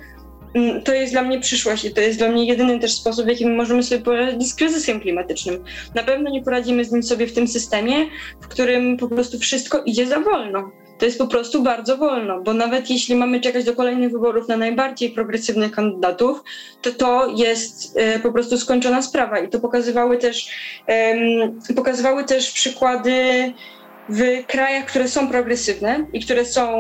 mm, to jest dla mnie przyszłość i to jest dla mnie jedyny też sposób, w jaki możemy sobie poradzić z kryzysem klimatycznym. Na pewno nie poradzimy z nim sobie w tym systemie, w którym po prostu wszystko idzie za wolno to jest po prostu bardzo wolno, bo nawet jeśli mamy czekać do kolejnych wyborów na najbardziej progresywnych kandydatów, to to jest e, po prostu skończona sprawa. I to pokazywały też, pokazywały też przykłady w krajach, które są progresywne i które są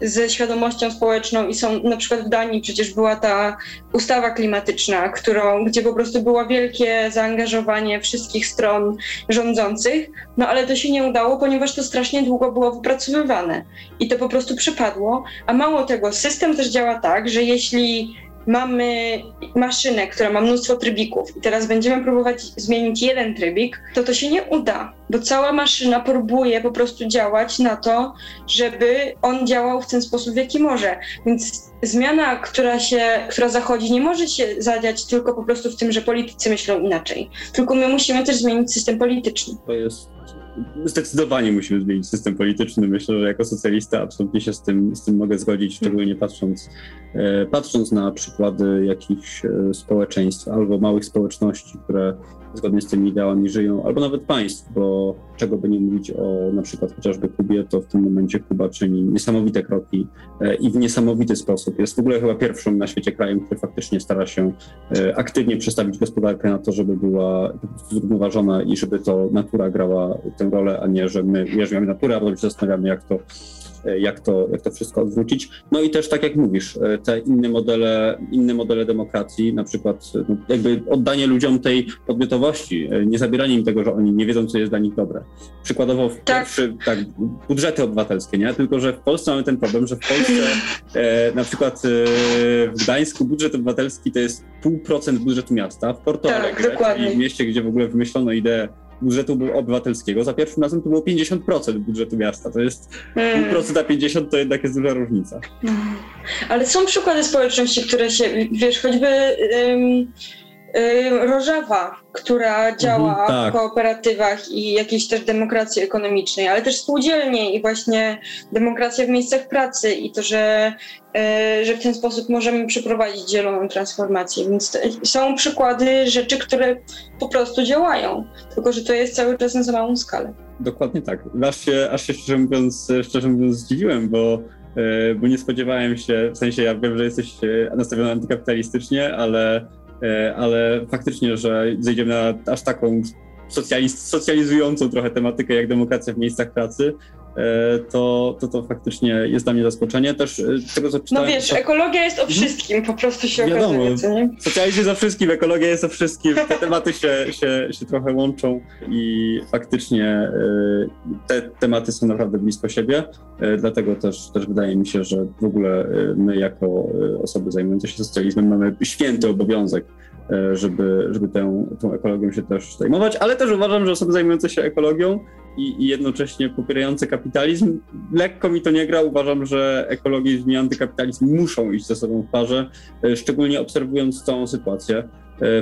ze świadomością społeczną i są na przykład w Danii przecież była ta ustawa klimatyczna, którą, gdzie po prostu było wielkie zaangażowanie wszystkich stron rządzących, no ale to się nie udało, ponieważ to strasznie długo było wypracowywane i to po prostu przypadło, a mało tego, system też działa tak, że jeśli mamy maszynę, która ma mnóstwo trybików i teraz będziemy próbować zmienić jeden trybik, to to się nie uda, bo cała maszyna próbuje po prostu działać na to, żeby on działał w ten sposób, w jaki może. Więc zmiana, która się, która zachodzi, nie może się zadziać tylko po prostu w tym, że politycy myślą inaczej. Tylko my musimy też zmienić system polityczny. To jest zdecydowanie musimy zmienić system polityczny. Myślę, że jako socjalista absolutnie się z tym, z tym mogę zgodzić, szczególnie patrząc, e, patrząc na przykłady jakichś e, społeczeństw albo małych społeczności, które zgodnie z tymi ideałami żyją, albo nawet państw, bo czego by nie mówić o na przykład chociażby Kubie, to w tym momencie Kuba czyni niesamowite kroki e, i w niesamowity sposób. Jest w ogóle chyba pierwszym na świecie krajem, który faktycznie stara się e, aktywnie przestawić gospodarkę na to, żeby była zrównoważona i żeby to natura grała tę rolę, a nie, że my wierzymy naturę, a potem się zastanawiamy, jak to jak to, jak to wszystko odwrócić. No i też tak jak mówisz, e, te inne modele, inne modele demokracji, na przykład no, jakby oddanie ludziom tej podmiotowości, e, nie zabieranie im tego, że oni nie wiedzą, co jest dla nich dobre. Przykładowo w tak. Pierwszy, tak, budżety obywatelskie, nie? Tylko, że w Polsce mamy ten problem, że w Polsce e, na przykład e, w Gdańsku budżet obywatelski to jest pół procent budżetu miasta, w Porto tak, Alegre, czyli w mieście, gdzie w ogóle wymyślono ideę budżetu obywatelskiego. Za pierwszym razem to było 50% budżetu miasta. To jest mm. pół procenta 50 to jednak jest duża różnica. Mm. Ale są przykłady społeczności, które się, wiesz, choćby Rożawa, która działa mhm, tak. w kooperatywach i jakiejś też demokracji ekonomicznej, ale też spółdzielnie i właśnie demokracja w miejscach pracy i to, że, e, że w ten sposób możemy przeprowadzić zieloną transformację. Więc są przykłady rzeczy, które po prostu działają, tylko że to jest cały czas na za małą skalę. Dokładnie tak. Aż się, aż się szczerze, mówiąc, szczerze mówiąc zdziwiłem, bo e, bo nie spodziewałem się, w sensie ja wiem, że jesteś e, nastawiony antykapitalistycznie, ale ale faktycznie, że zejdziemy na aż taką socjalizującą trochę tematykę jak demokracja w miejscach pracy, E, to, to to faktycznie jest dla mnie zaskoczenie. Też e, tego, co no czytałem... No wiesz, to... ekologia jest o mhm. wszystkim, po prostu się Wiadomo, okazuje, co nie? Socjalizm jest o wszystkim, ekologia jest o wszystkim, te tematy się, się, się trochę łączą i faktycznie e, te tematy są naprawdę blisko siebie, dlatego też, też wydaje mi się, że w ogóle my jako osoby zajmujące się socjalizmem mamy święty obowiązek żeby, żeby tę, tą ekologią się też zajmować, ale też uważam, że osoby zajmujące się ekologią i, i, jednocześnie popierający kapitalizm. Lekko mi to nie gra. Uważam, że ekologizm i antykapitalizm muszą iść ze sobą w parze, e, szczególnie obserwując całą sytuację, e,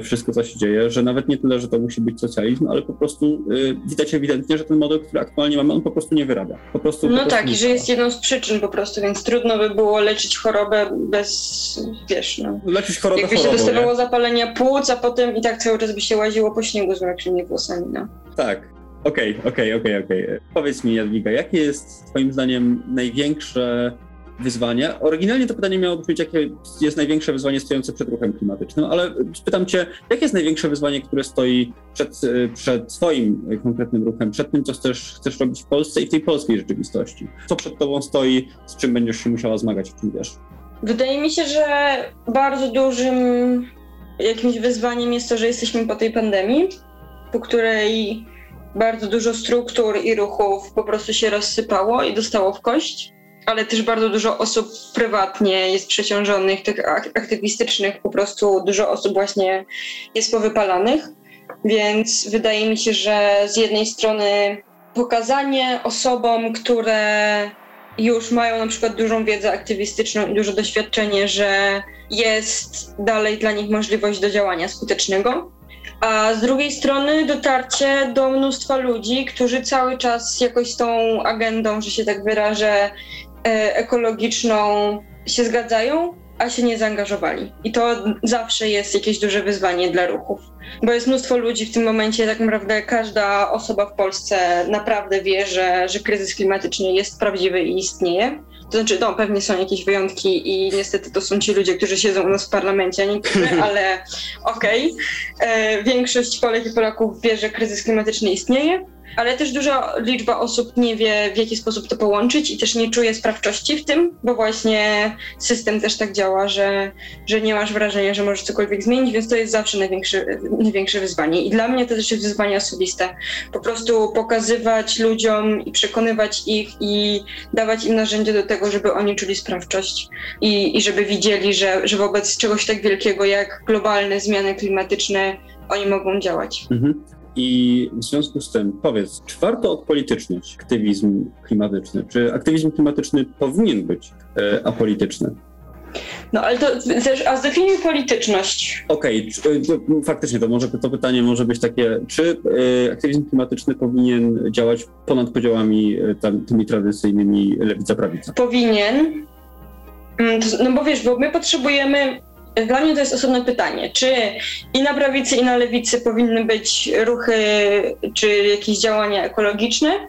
wszystko co się dzieje, że nawet nie tyle, że to musi być socjalizm, ale po prostu e, widać ewidentnie, że ten model, który aktualnie mamy, on po prostu nie wyrabia. Po prostu, no po prostu tak, i że jest jedną z przyczyn po prostu, więc trudno by było leczyć chorobę bez, wiesz, no. Leczyć chorobę Jakby chorobą, się dostawało zapalenia płuc, a potem i tak cały czas by się łaziło po śniegu z mrocznymi włosami, no. Tak, Okej, okay, okej, okay, okej, okay, okej. Powiedz mi, Jadwiga, jakie jest Twoim zdaniem największe wyzwanie? Oryginalnie to pytanie miało brzmieć, jakie jest największe wyzwanie stojące przed ruchem klimatycznym, ale pytam Cię, jakie jest największe wyzwanie, które stoi przed, przed Twoim konkretnym ruchem, przed tym, co chcesz, chcesz robić w Polsce i w tej polskiej rzeczywistości? Co przed Tobą stoi, z czym będziesz się musiała zmagać, w czym wiesz? Wydaje mi się, że bardzo dużym jakimś wyzwaniem jest to, że jesteśmy po tej pandemii, po której bardzo dużo struktur i ruchów po prostu się rozsypało i dostało w kość, ale też bardzo dużo osób prywatnie jest przeciążonych, tych aktywistycznych, po prostu dużo osób właśnie jest powypalanych. Więc wydaje mi się, że z jednej strony pokazanie osobom, które już mają na przykład dużą wiedzę aktywistyczną i duże doświadczenie, że jest dalej dla nich możliwość do działania skutecznego a z drugiej strony dotarcie do mnóstwa ludzi, którzy cały czas jakoś tą agendą, że się tak wyrażę, ekologiczną się zgadzają, a się nie zaangażowali. I to zawsze jest jakieś duże wyzwanie dla ruchów. Bo jest mnóstwo ludzi w tym momencie, tak naprawdę każda osoba w Polsce naprawdę wie, że, że kryzys klimatyczny jest prawdziwy i istnieje. To znaczy, no, pewnie są jakieś wyjątki i niestety to są ci ludzie, którzy siedzą u nas w parlamencie, a niektórzy, ale okej. Okay. E, większość Polek i Polaków wie, że kryzys klimatyczny istnieje, ale też duża liczba osób nie wie, w jaki sposób to połączyć i też nie czuje sprawczości w tym, bo właśnie system też tak działa, że, że nie masz wrażenia, że możesz cokolwiek zmienić, więc to jest zawsze największe, największe wyzwanie. I dla mnie to też jest wyzwanie osobiste. Po prostu pokazywać ludziom i przekonywać ich i dawać im narzędzia do tego, żeby oni czuli sprawczość i, i żeby widzieli, że, że wobec czegoś tak wielkiego jak globalne zmiany klimatyczne oni mogą działać. Mhm. I w związku z tym powiedz, czy warto odpolitycznić aktywizm klimatyczny? Czy aktywizm klimatyczny powinien być e, apolityczny? No ale to też, a zdefiniuj polityczność. Okej, okay, e, faktycznie to może to pytanie może być takie, czy y, aktywizm klimatyczny powinien działać ponad podziałami y, tam, tymi tradycyjnymi lewica-prawica? Powinien. Mm, no bo wiesz, bo my potrzebujemy dla mnie to jest osobne pytanie, czy i na prawicy, i na lewicy powinny być ruchy czy jakieś działania ekologiczne.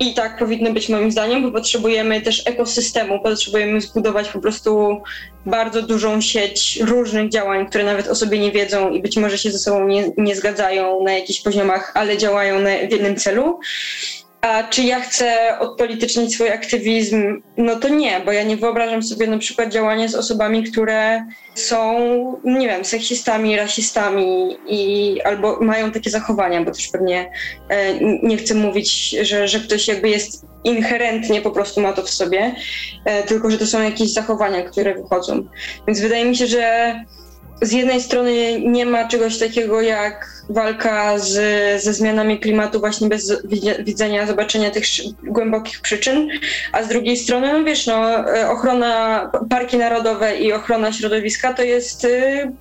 I tak powinny być moim zdaniem, bo potrzebujemy też ekosystemu, potrzebujemy zbudować po prostu bardzo dużą sieć różnych działań, które nawet o sobie nie wiedzą i być może się ze sobą nie, nie zgadzają na jakichś poziomach, ale działają na, w jednym celu. A czy ja chcę odpolitycznić swój aktywizm? No to nie, bo ja nie wyobrażam sobie na przykład działania z osobami, które są, nie wiem, seksistami, rasistami i albo mają takie zachowania, bo też pewnie e, nie chcę mówić, że, że ktoś jakby jest inherentnie po prostu ma to w sobie, e, tylko że to są jakieś zachowania, które wychodzą. Więc wydaje mi się, że z jednej strony nie ma czegoś takiego jak walka z, ze zmianami klimatu właśnie bez widzenia, zobaczenia tych głębokich przyczyn, a z drugiej strony, no wiesz, no, e, ochrona, parki narodowe i ochrona środowiska to jest y,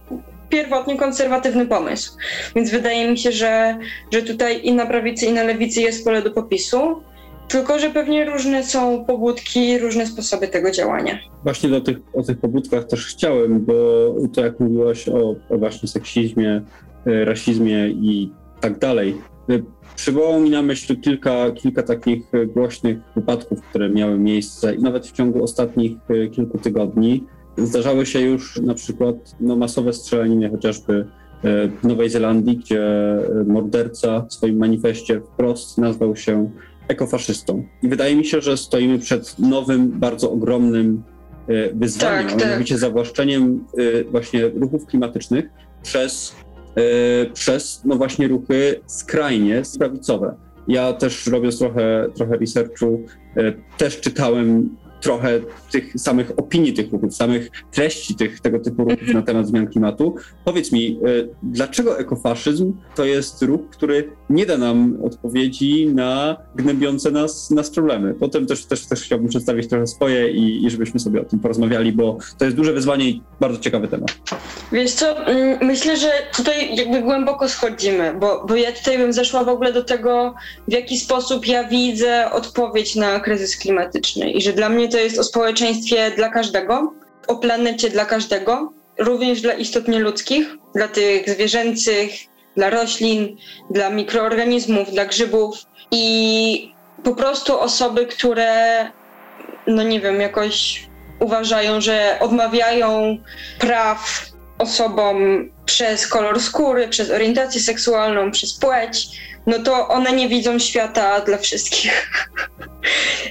pierwotnie konserwatywny pomysł. Więc wydaje mi się, że, że tutaj i na prawicy, i na lewicy jest pole do popisu. Tylko, że pewnie różne są pobudki, różne sposoby tego działania. Właśnie do tych, o tych pobudkach też chciałem, bo to jak mówiłaś o, o właśnie seksizmie, e, rasizmie i tak dalej, e, przywołało mi na myśl kilka, kilka takich głośnych wypadków, które miały miejsce i nawet w ciągu ostatnich e, kilku tygodni. Zdarzały się już na przykład no, masowe strzelaniny chociażby w Nowej Zelandii, gdzie morderca w swoim manifestie wprost nazwał się ekofaszystą. I wydaje mi się, że stoimy przed nowym, bardzo ogromnym e, wyzwaniem, tak, a mianowicie tak. zawłaszczeniem e, właśnie ruchów klimatycznych przez, e, przez no właśnie ruchy skrajnie prawicowe. Ja też robiąc trochę, trochę researchu, też czytałem trochę tych samych opinii tych ruchów, samych treści tych, tego typu ruchów na temat zmian klimatu. Powiedz mi, e, dlaczego ekofaszyzm to jest ruch, który nie da nam odpowiedzi na gnębiące nas, nas problemy? Potem też, też, też chciałbym przedstawić trochę swoje i, i żebyśmy sobie o tym porozmawiali, bo to jest duże wyzwanie i bardzo ciekawy temat. Wiesz co, mm, myślę, że tutaj jakby głęboko schodzimy, bo, bo ja tutaj bym zeszła w ogóle do tego, w jaki sposób ja widzę odpowiedź na kryzys klimatyczny i że dla mnie to jest o społeczeństwie dla każdego, o planecie dla każdego, również dla istot nieludzkich, dla tych zwierzęcych, dla roślin, dla mikroorganizmów, dla grzybów i po prostu osoby, które, no nie wiem, jakoś uważają, że odmawiają praw osobom przez kolor skóry, przez orientację seksualną, przez płeć, no to one nie widzą świata dla wszystkich.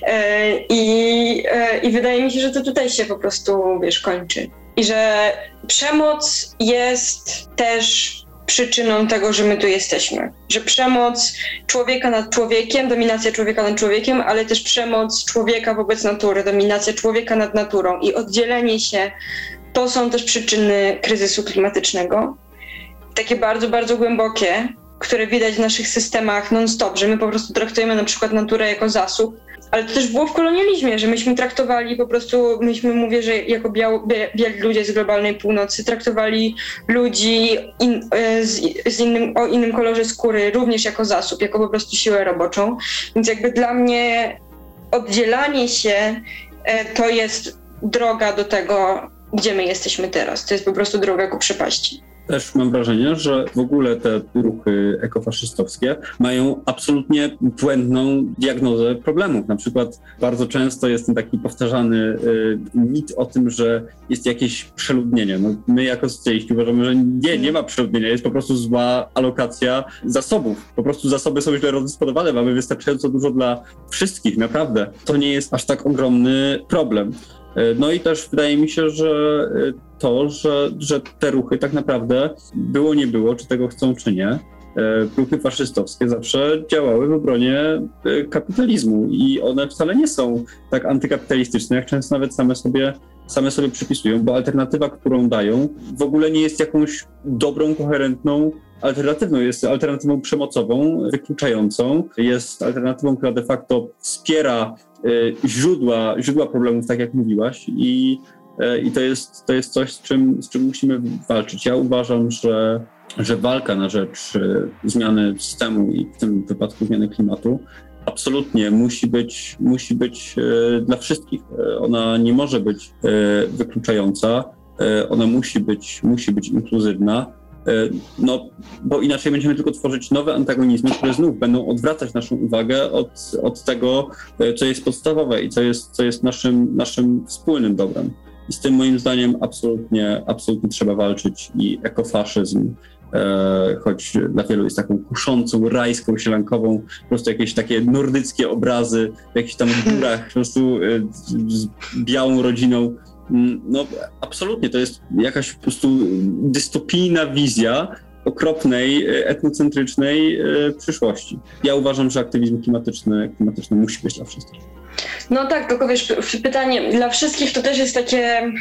E, I, e, I wydaje mi się, że to tutaj się po prostu, wiesz, kończy. I że przemoc jest też przyczyną tego, że my tu jesteśmy. Że przemoc człowieka nad człowiekiem, dominacja człowieka nad człowiekiem, ale też przemoc człowieka wobec natury, dominacja człowieka nad naturą i oddzielenie się to są też przyczyny kryzysu klimatycznego. Takie bardzo, bardzo głębokie, które widać w naszych systemach non-stop, że my po prostu traktujemy na przykład naturę jako zasób, ale to też było w kolonializmie, że myśmy traktowali po prostu, myśmy mówię, że jako biał, biali ludzie z globalnej północy traktowali ludzi in, e, z, z, innym, o innym kolorze skóry również jako zasób, jako po prostu siłę roboczą. Więc jakby dla mnie oddzielanie się e, to jest droga do tego, gdzie my jesteśmy teraz. To jest po prostu droga ku przepaści. też mam wrażenie, że w ogóle te ruchy ekofaszystowskie mają absolutnie błędną diagnozę problemów. Na przykład bardzo często jest ten taki powtarzany y, mit o tym, że jest jakieś przeludnienie. No, my jako socjaliści uważamy, że nie, nie ma przeludnienia, jest po prostu zła alokacja zasobów. Po prostu zasoby są źle rozdysponowane, mamy wystarczająco dużo dla wszystkich, naprawdę. To nie jest aż tak ogromny problem. E, no i też wydaje mi się, że e, to, że, że te ruchy tak naprawdę było, nie było, czy tego chcą, czy nie, e, ruchy faszystowskie zawsze działały w obronie kapitalizmu i one wcale nie są tak antykapitalistyczne, jak często nawet same sobie, same sobie przypisują, bo alternatywa, którą dają, w ogóle nie jest jakąś dobrą, koherentną alternatywną. Jest alternatywą przemocową, wykluczającą, jest alternatywą, która de facto wspiera źródła, źródła problemów, tak jak mówiłaś, i, y, i to, jest, to jest coś, z czym, z czym musimy walczyć. Ja uważam, że, że walka na rzecz y, zmiany systemu i w tym wypadku zmiany klimatu absolutnie musi być, musi być dla wszystkich. Ona nie może być wykluczająca, ona musi być, musi być inkluzywna E, no, bo inaczej będziemy tylko tworzyć nowe antagonizmy, które znów będą odwracać naszą uwagę od, od tego, e, co jest podstawowe i co jest, co jest naszym, naszym wspólnym dobrem. I z tym moim zdaniem absolutnie, absolutnie trzeba walczyć i ekofaszyzm, e, choć dla wielu jest taką kuszącą, rajską, sielankową, po prostu jakieś takie nordyckie obrazy w jakichś tam górach, po prostu e, z białą rodziną no absolutnie, to jest jakaś po prostu dystopijna wizja okropnej, e, etnocentrycznej e, przyszłości. Ja uważam, że aktywizm klimatyczny, klimatyczny musi być dla wszystkich. No tak, tylko wiesz, pytanie dla wszystkich to też jest takie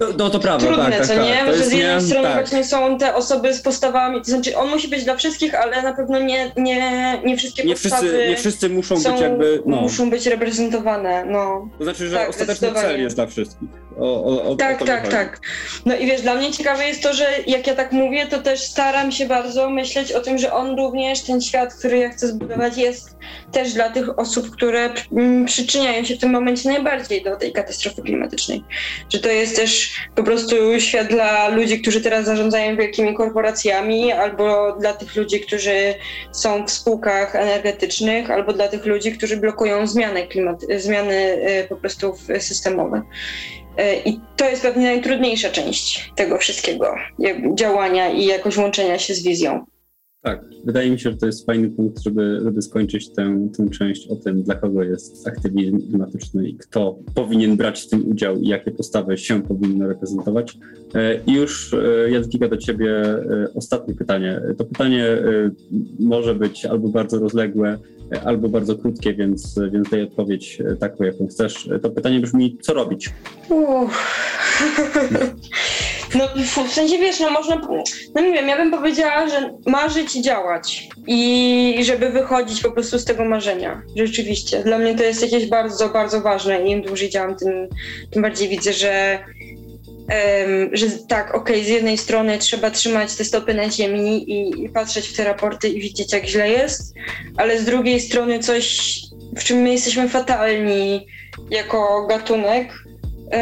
no, no to prawda, Trudne, tak, tak, co tak, nie? Że z jednej strony tak. właśnie są te osoby z postawami, to znaczy on musi być dla wszystkich, ale na pewno nie, nie, nie wszystkie nie postawy wszyscy, nie wszyscy muszą być jakby, no. muszą być reprezentowane, no. To znaczy, że tak, ostateczny cel jest dla wszystkich. O, o, o, tak, tak, tak. No i wiesz, dla mnie ciekawe jest to, że jak ja tak mówię, to też staram się bardzo myśleć o tym, że on również, ten świat, który ja chcę zbudować, jest też dla tych osób, które mm, przyczyniają się w tym momencie najbardziej do tej katastrofy klimatycznej. Że to jest też po prostu świat dla ludzi, którzy teraz zarządzają wielkimi korporacjami, albo dla tych ludzi, którzy są w spółkach energetycznych, albo dla tych ludzi, którzy blokują zmiany, klimat, zmiany y, po prostu systemowe. Y, I to jest pewnie najtrudniejsza część tego wszystkiego, działania i jakoś łączenia się z wizją. Tak, wydaje mi się, że to jest fajny punkt, żeby, żeby skończyć tę, tę część o tym, dla kogo jest aktywizm klimatyczny i kto powinien brać w tym udział i jakie postawy się powinny reprezentować. E, I już e, Jadwiga do Ciebie e, ostatnie pytanie. To pytanie może być albo bardzo rozległe, albo bardzo krótkie, więc, więc daj odpowiedź taką, jaką chcesz. To pytanie brzmi, co robić? No w sensie wiesz, no można, no nie wiem, ja bym powiedziała, że marzyć i działać i żeby wychodzić po prostu z tego marzenia, rzeczywiście. Dla mnie to jest jakieś bardzo, bardzo ważne i im dłużej działam, tym, tym bardziej widzę, że Um, że tak, okej, okay, z jednej strony trzeba trzymać te stopy na ziemi i, i, patrzeć w te raporty i widzieć, jak źle jest, ale z drugiej strony coś, w czym my jesteśmy fatalni jako gatunek,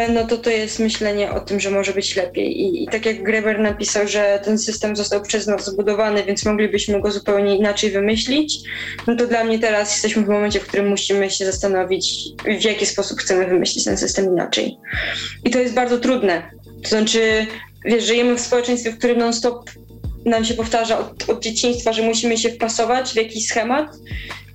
no to to jest myślenie o tym, że może być lepiej. I, I, tak jak Greber napisał, że ten system został przez nas zbudowany, więc moglibyśmy go zupełnie inaczej wymyślić, no to dla mnie teraz jesteśmy w momencie, w którym musimy się zastanowić, w jaki sposób chcemy wymyślić ten system inaczej. I to jest bardzo trudne. To znaczy, wiesz, żyjemy w społeczeństwie, w którym non-stop nam się powtarza od, od, dzieciństwa, że musimy się wpasować w jakiś schemat,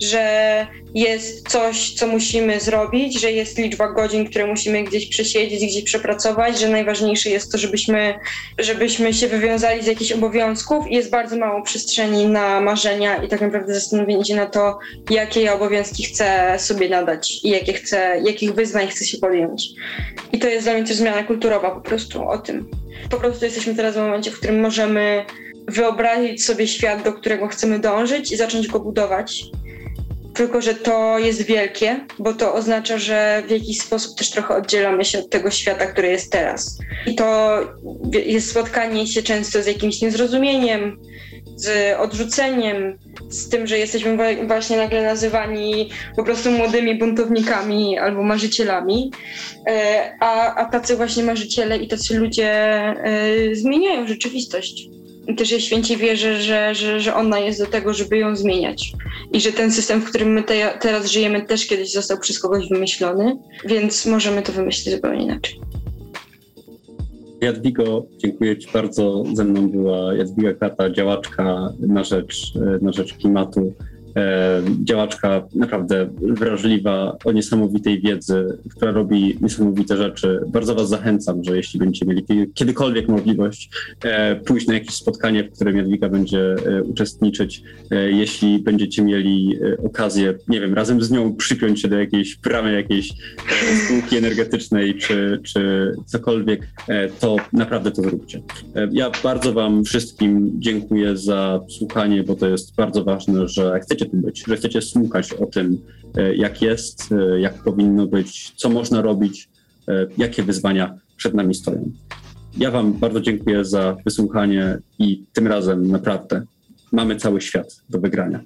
że jest coś, co musimy zrobić, że jest liczba godzin, które musimy gdzieś przesiedzieć, gdzieś przepracować, że najważniejsze jest to, żebyśmy, żebyśmy się wywiązali z jakichś obowiązków i jest bardzo mało przestrzeni na marzenia i tak naprawdę zastanowienie się na to, jakie ja obowiązki chcę sobie nadać i jakie chcę, jakich wyzwań chcę się podjąć. I to jest dla mnie też zmiana kulturowa po prostu o tym. Po prostu jesteśmy teraz w momencie, w którym możemy wyobrazić sobie świat, do którego chcemy dążyć i zacząć go budować. Tylko, że to jest wielkie, bo to oznacza, że w jakiś sposób też trochę oddzielamy się od tego świata, który jest teraz. I to jest spotkanie się często z jakimś niezrozumieniem, z odrzuceniem, z tym, że jesteśmy właśnie nagle nazywani po prostu młodymi buntownikami albo marzycielami. E, a, a tacy właśnie marzyciele i tacy ludzie e, zmieniają rzeczywistość. też ja święcie wierzę, że, że, że ona jest do tego, żeby ją zmieniać. I że ten system, w którym my te, teraz żyjemy, też kiedyś został przez kogoś wymyślony, więc możemy to wymyślić zupełnie inaczej. Jadwigo, dziękuję Ci bardzo. Ze mną była Jadwiga Kata, działaczka na rzecz, na rzecz klimatu. E, działaczka naprawdę wrażliwa, o niesamowitej wiedzy, która robi niesamowite rzeczy. Bardzo Was zachęcam, że jeśli będziecie mieli kiedykolwiek możliwość e, pójść na jakieś spotkanie, w którym Jadwiga będzie e, uczestniczyć, jeśli będziecie mieli okazję, nie wiem, razem z nią przypiąć się do jakiejś bramy jakiejś spółki energetycznej czy, czy cokolwiek, to naprawdę to zróbcie. Ja bardzo Wam wszystkim dziękuję za słuchanie, bo to jest bardzo ważne, że chcecie chcecie tu być, że chcecie słuchać o tym, e, jak jest, e, jak powinno być, co można robić, e, jakie wyzwania przed nami stoją. Ja Wam bardzo dziękuję za wysłuchanie i tym razem naprawdę mamy cały świat do wygrania.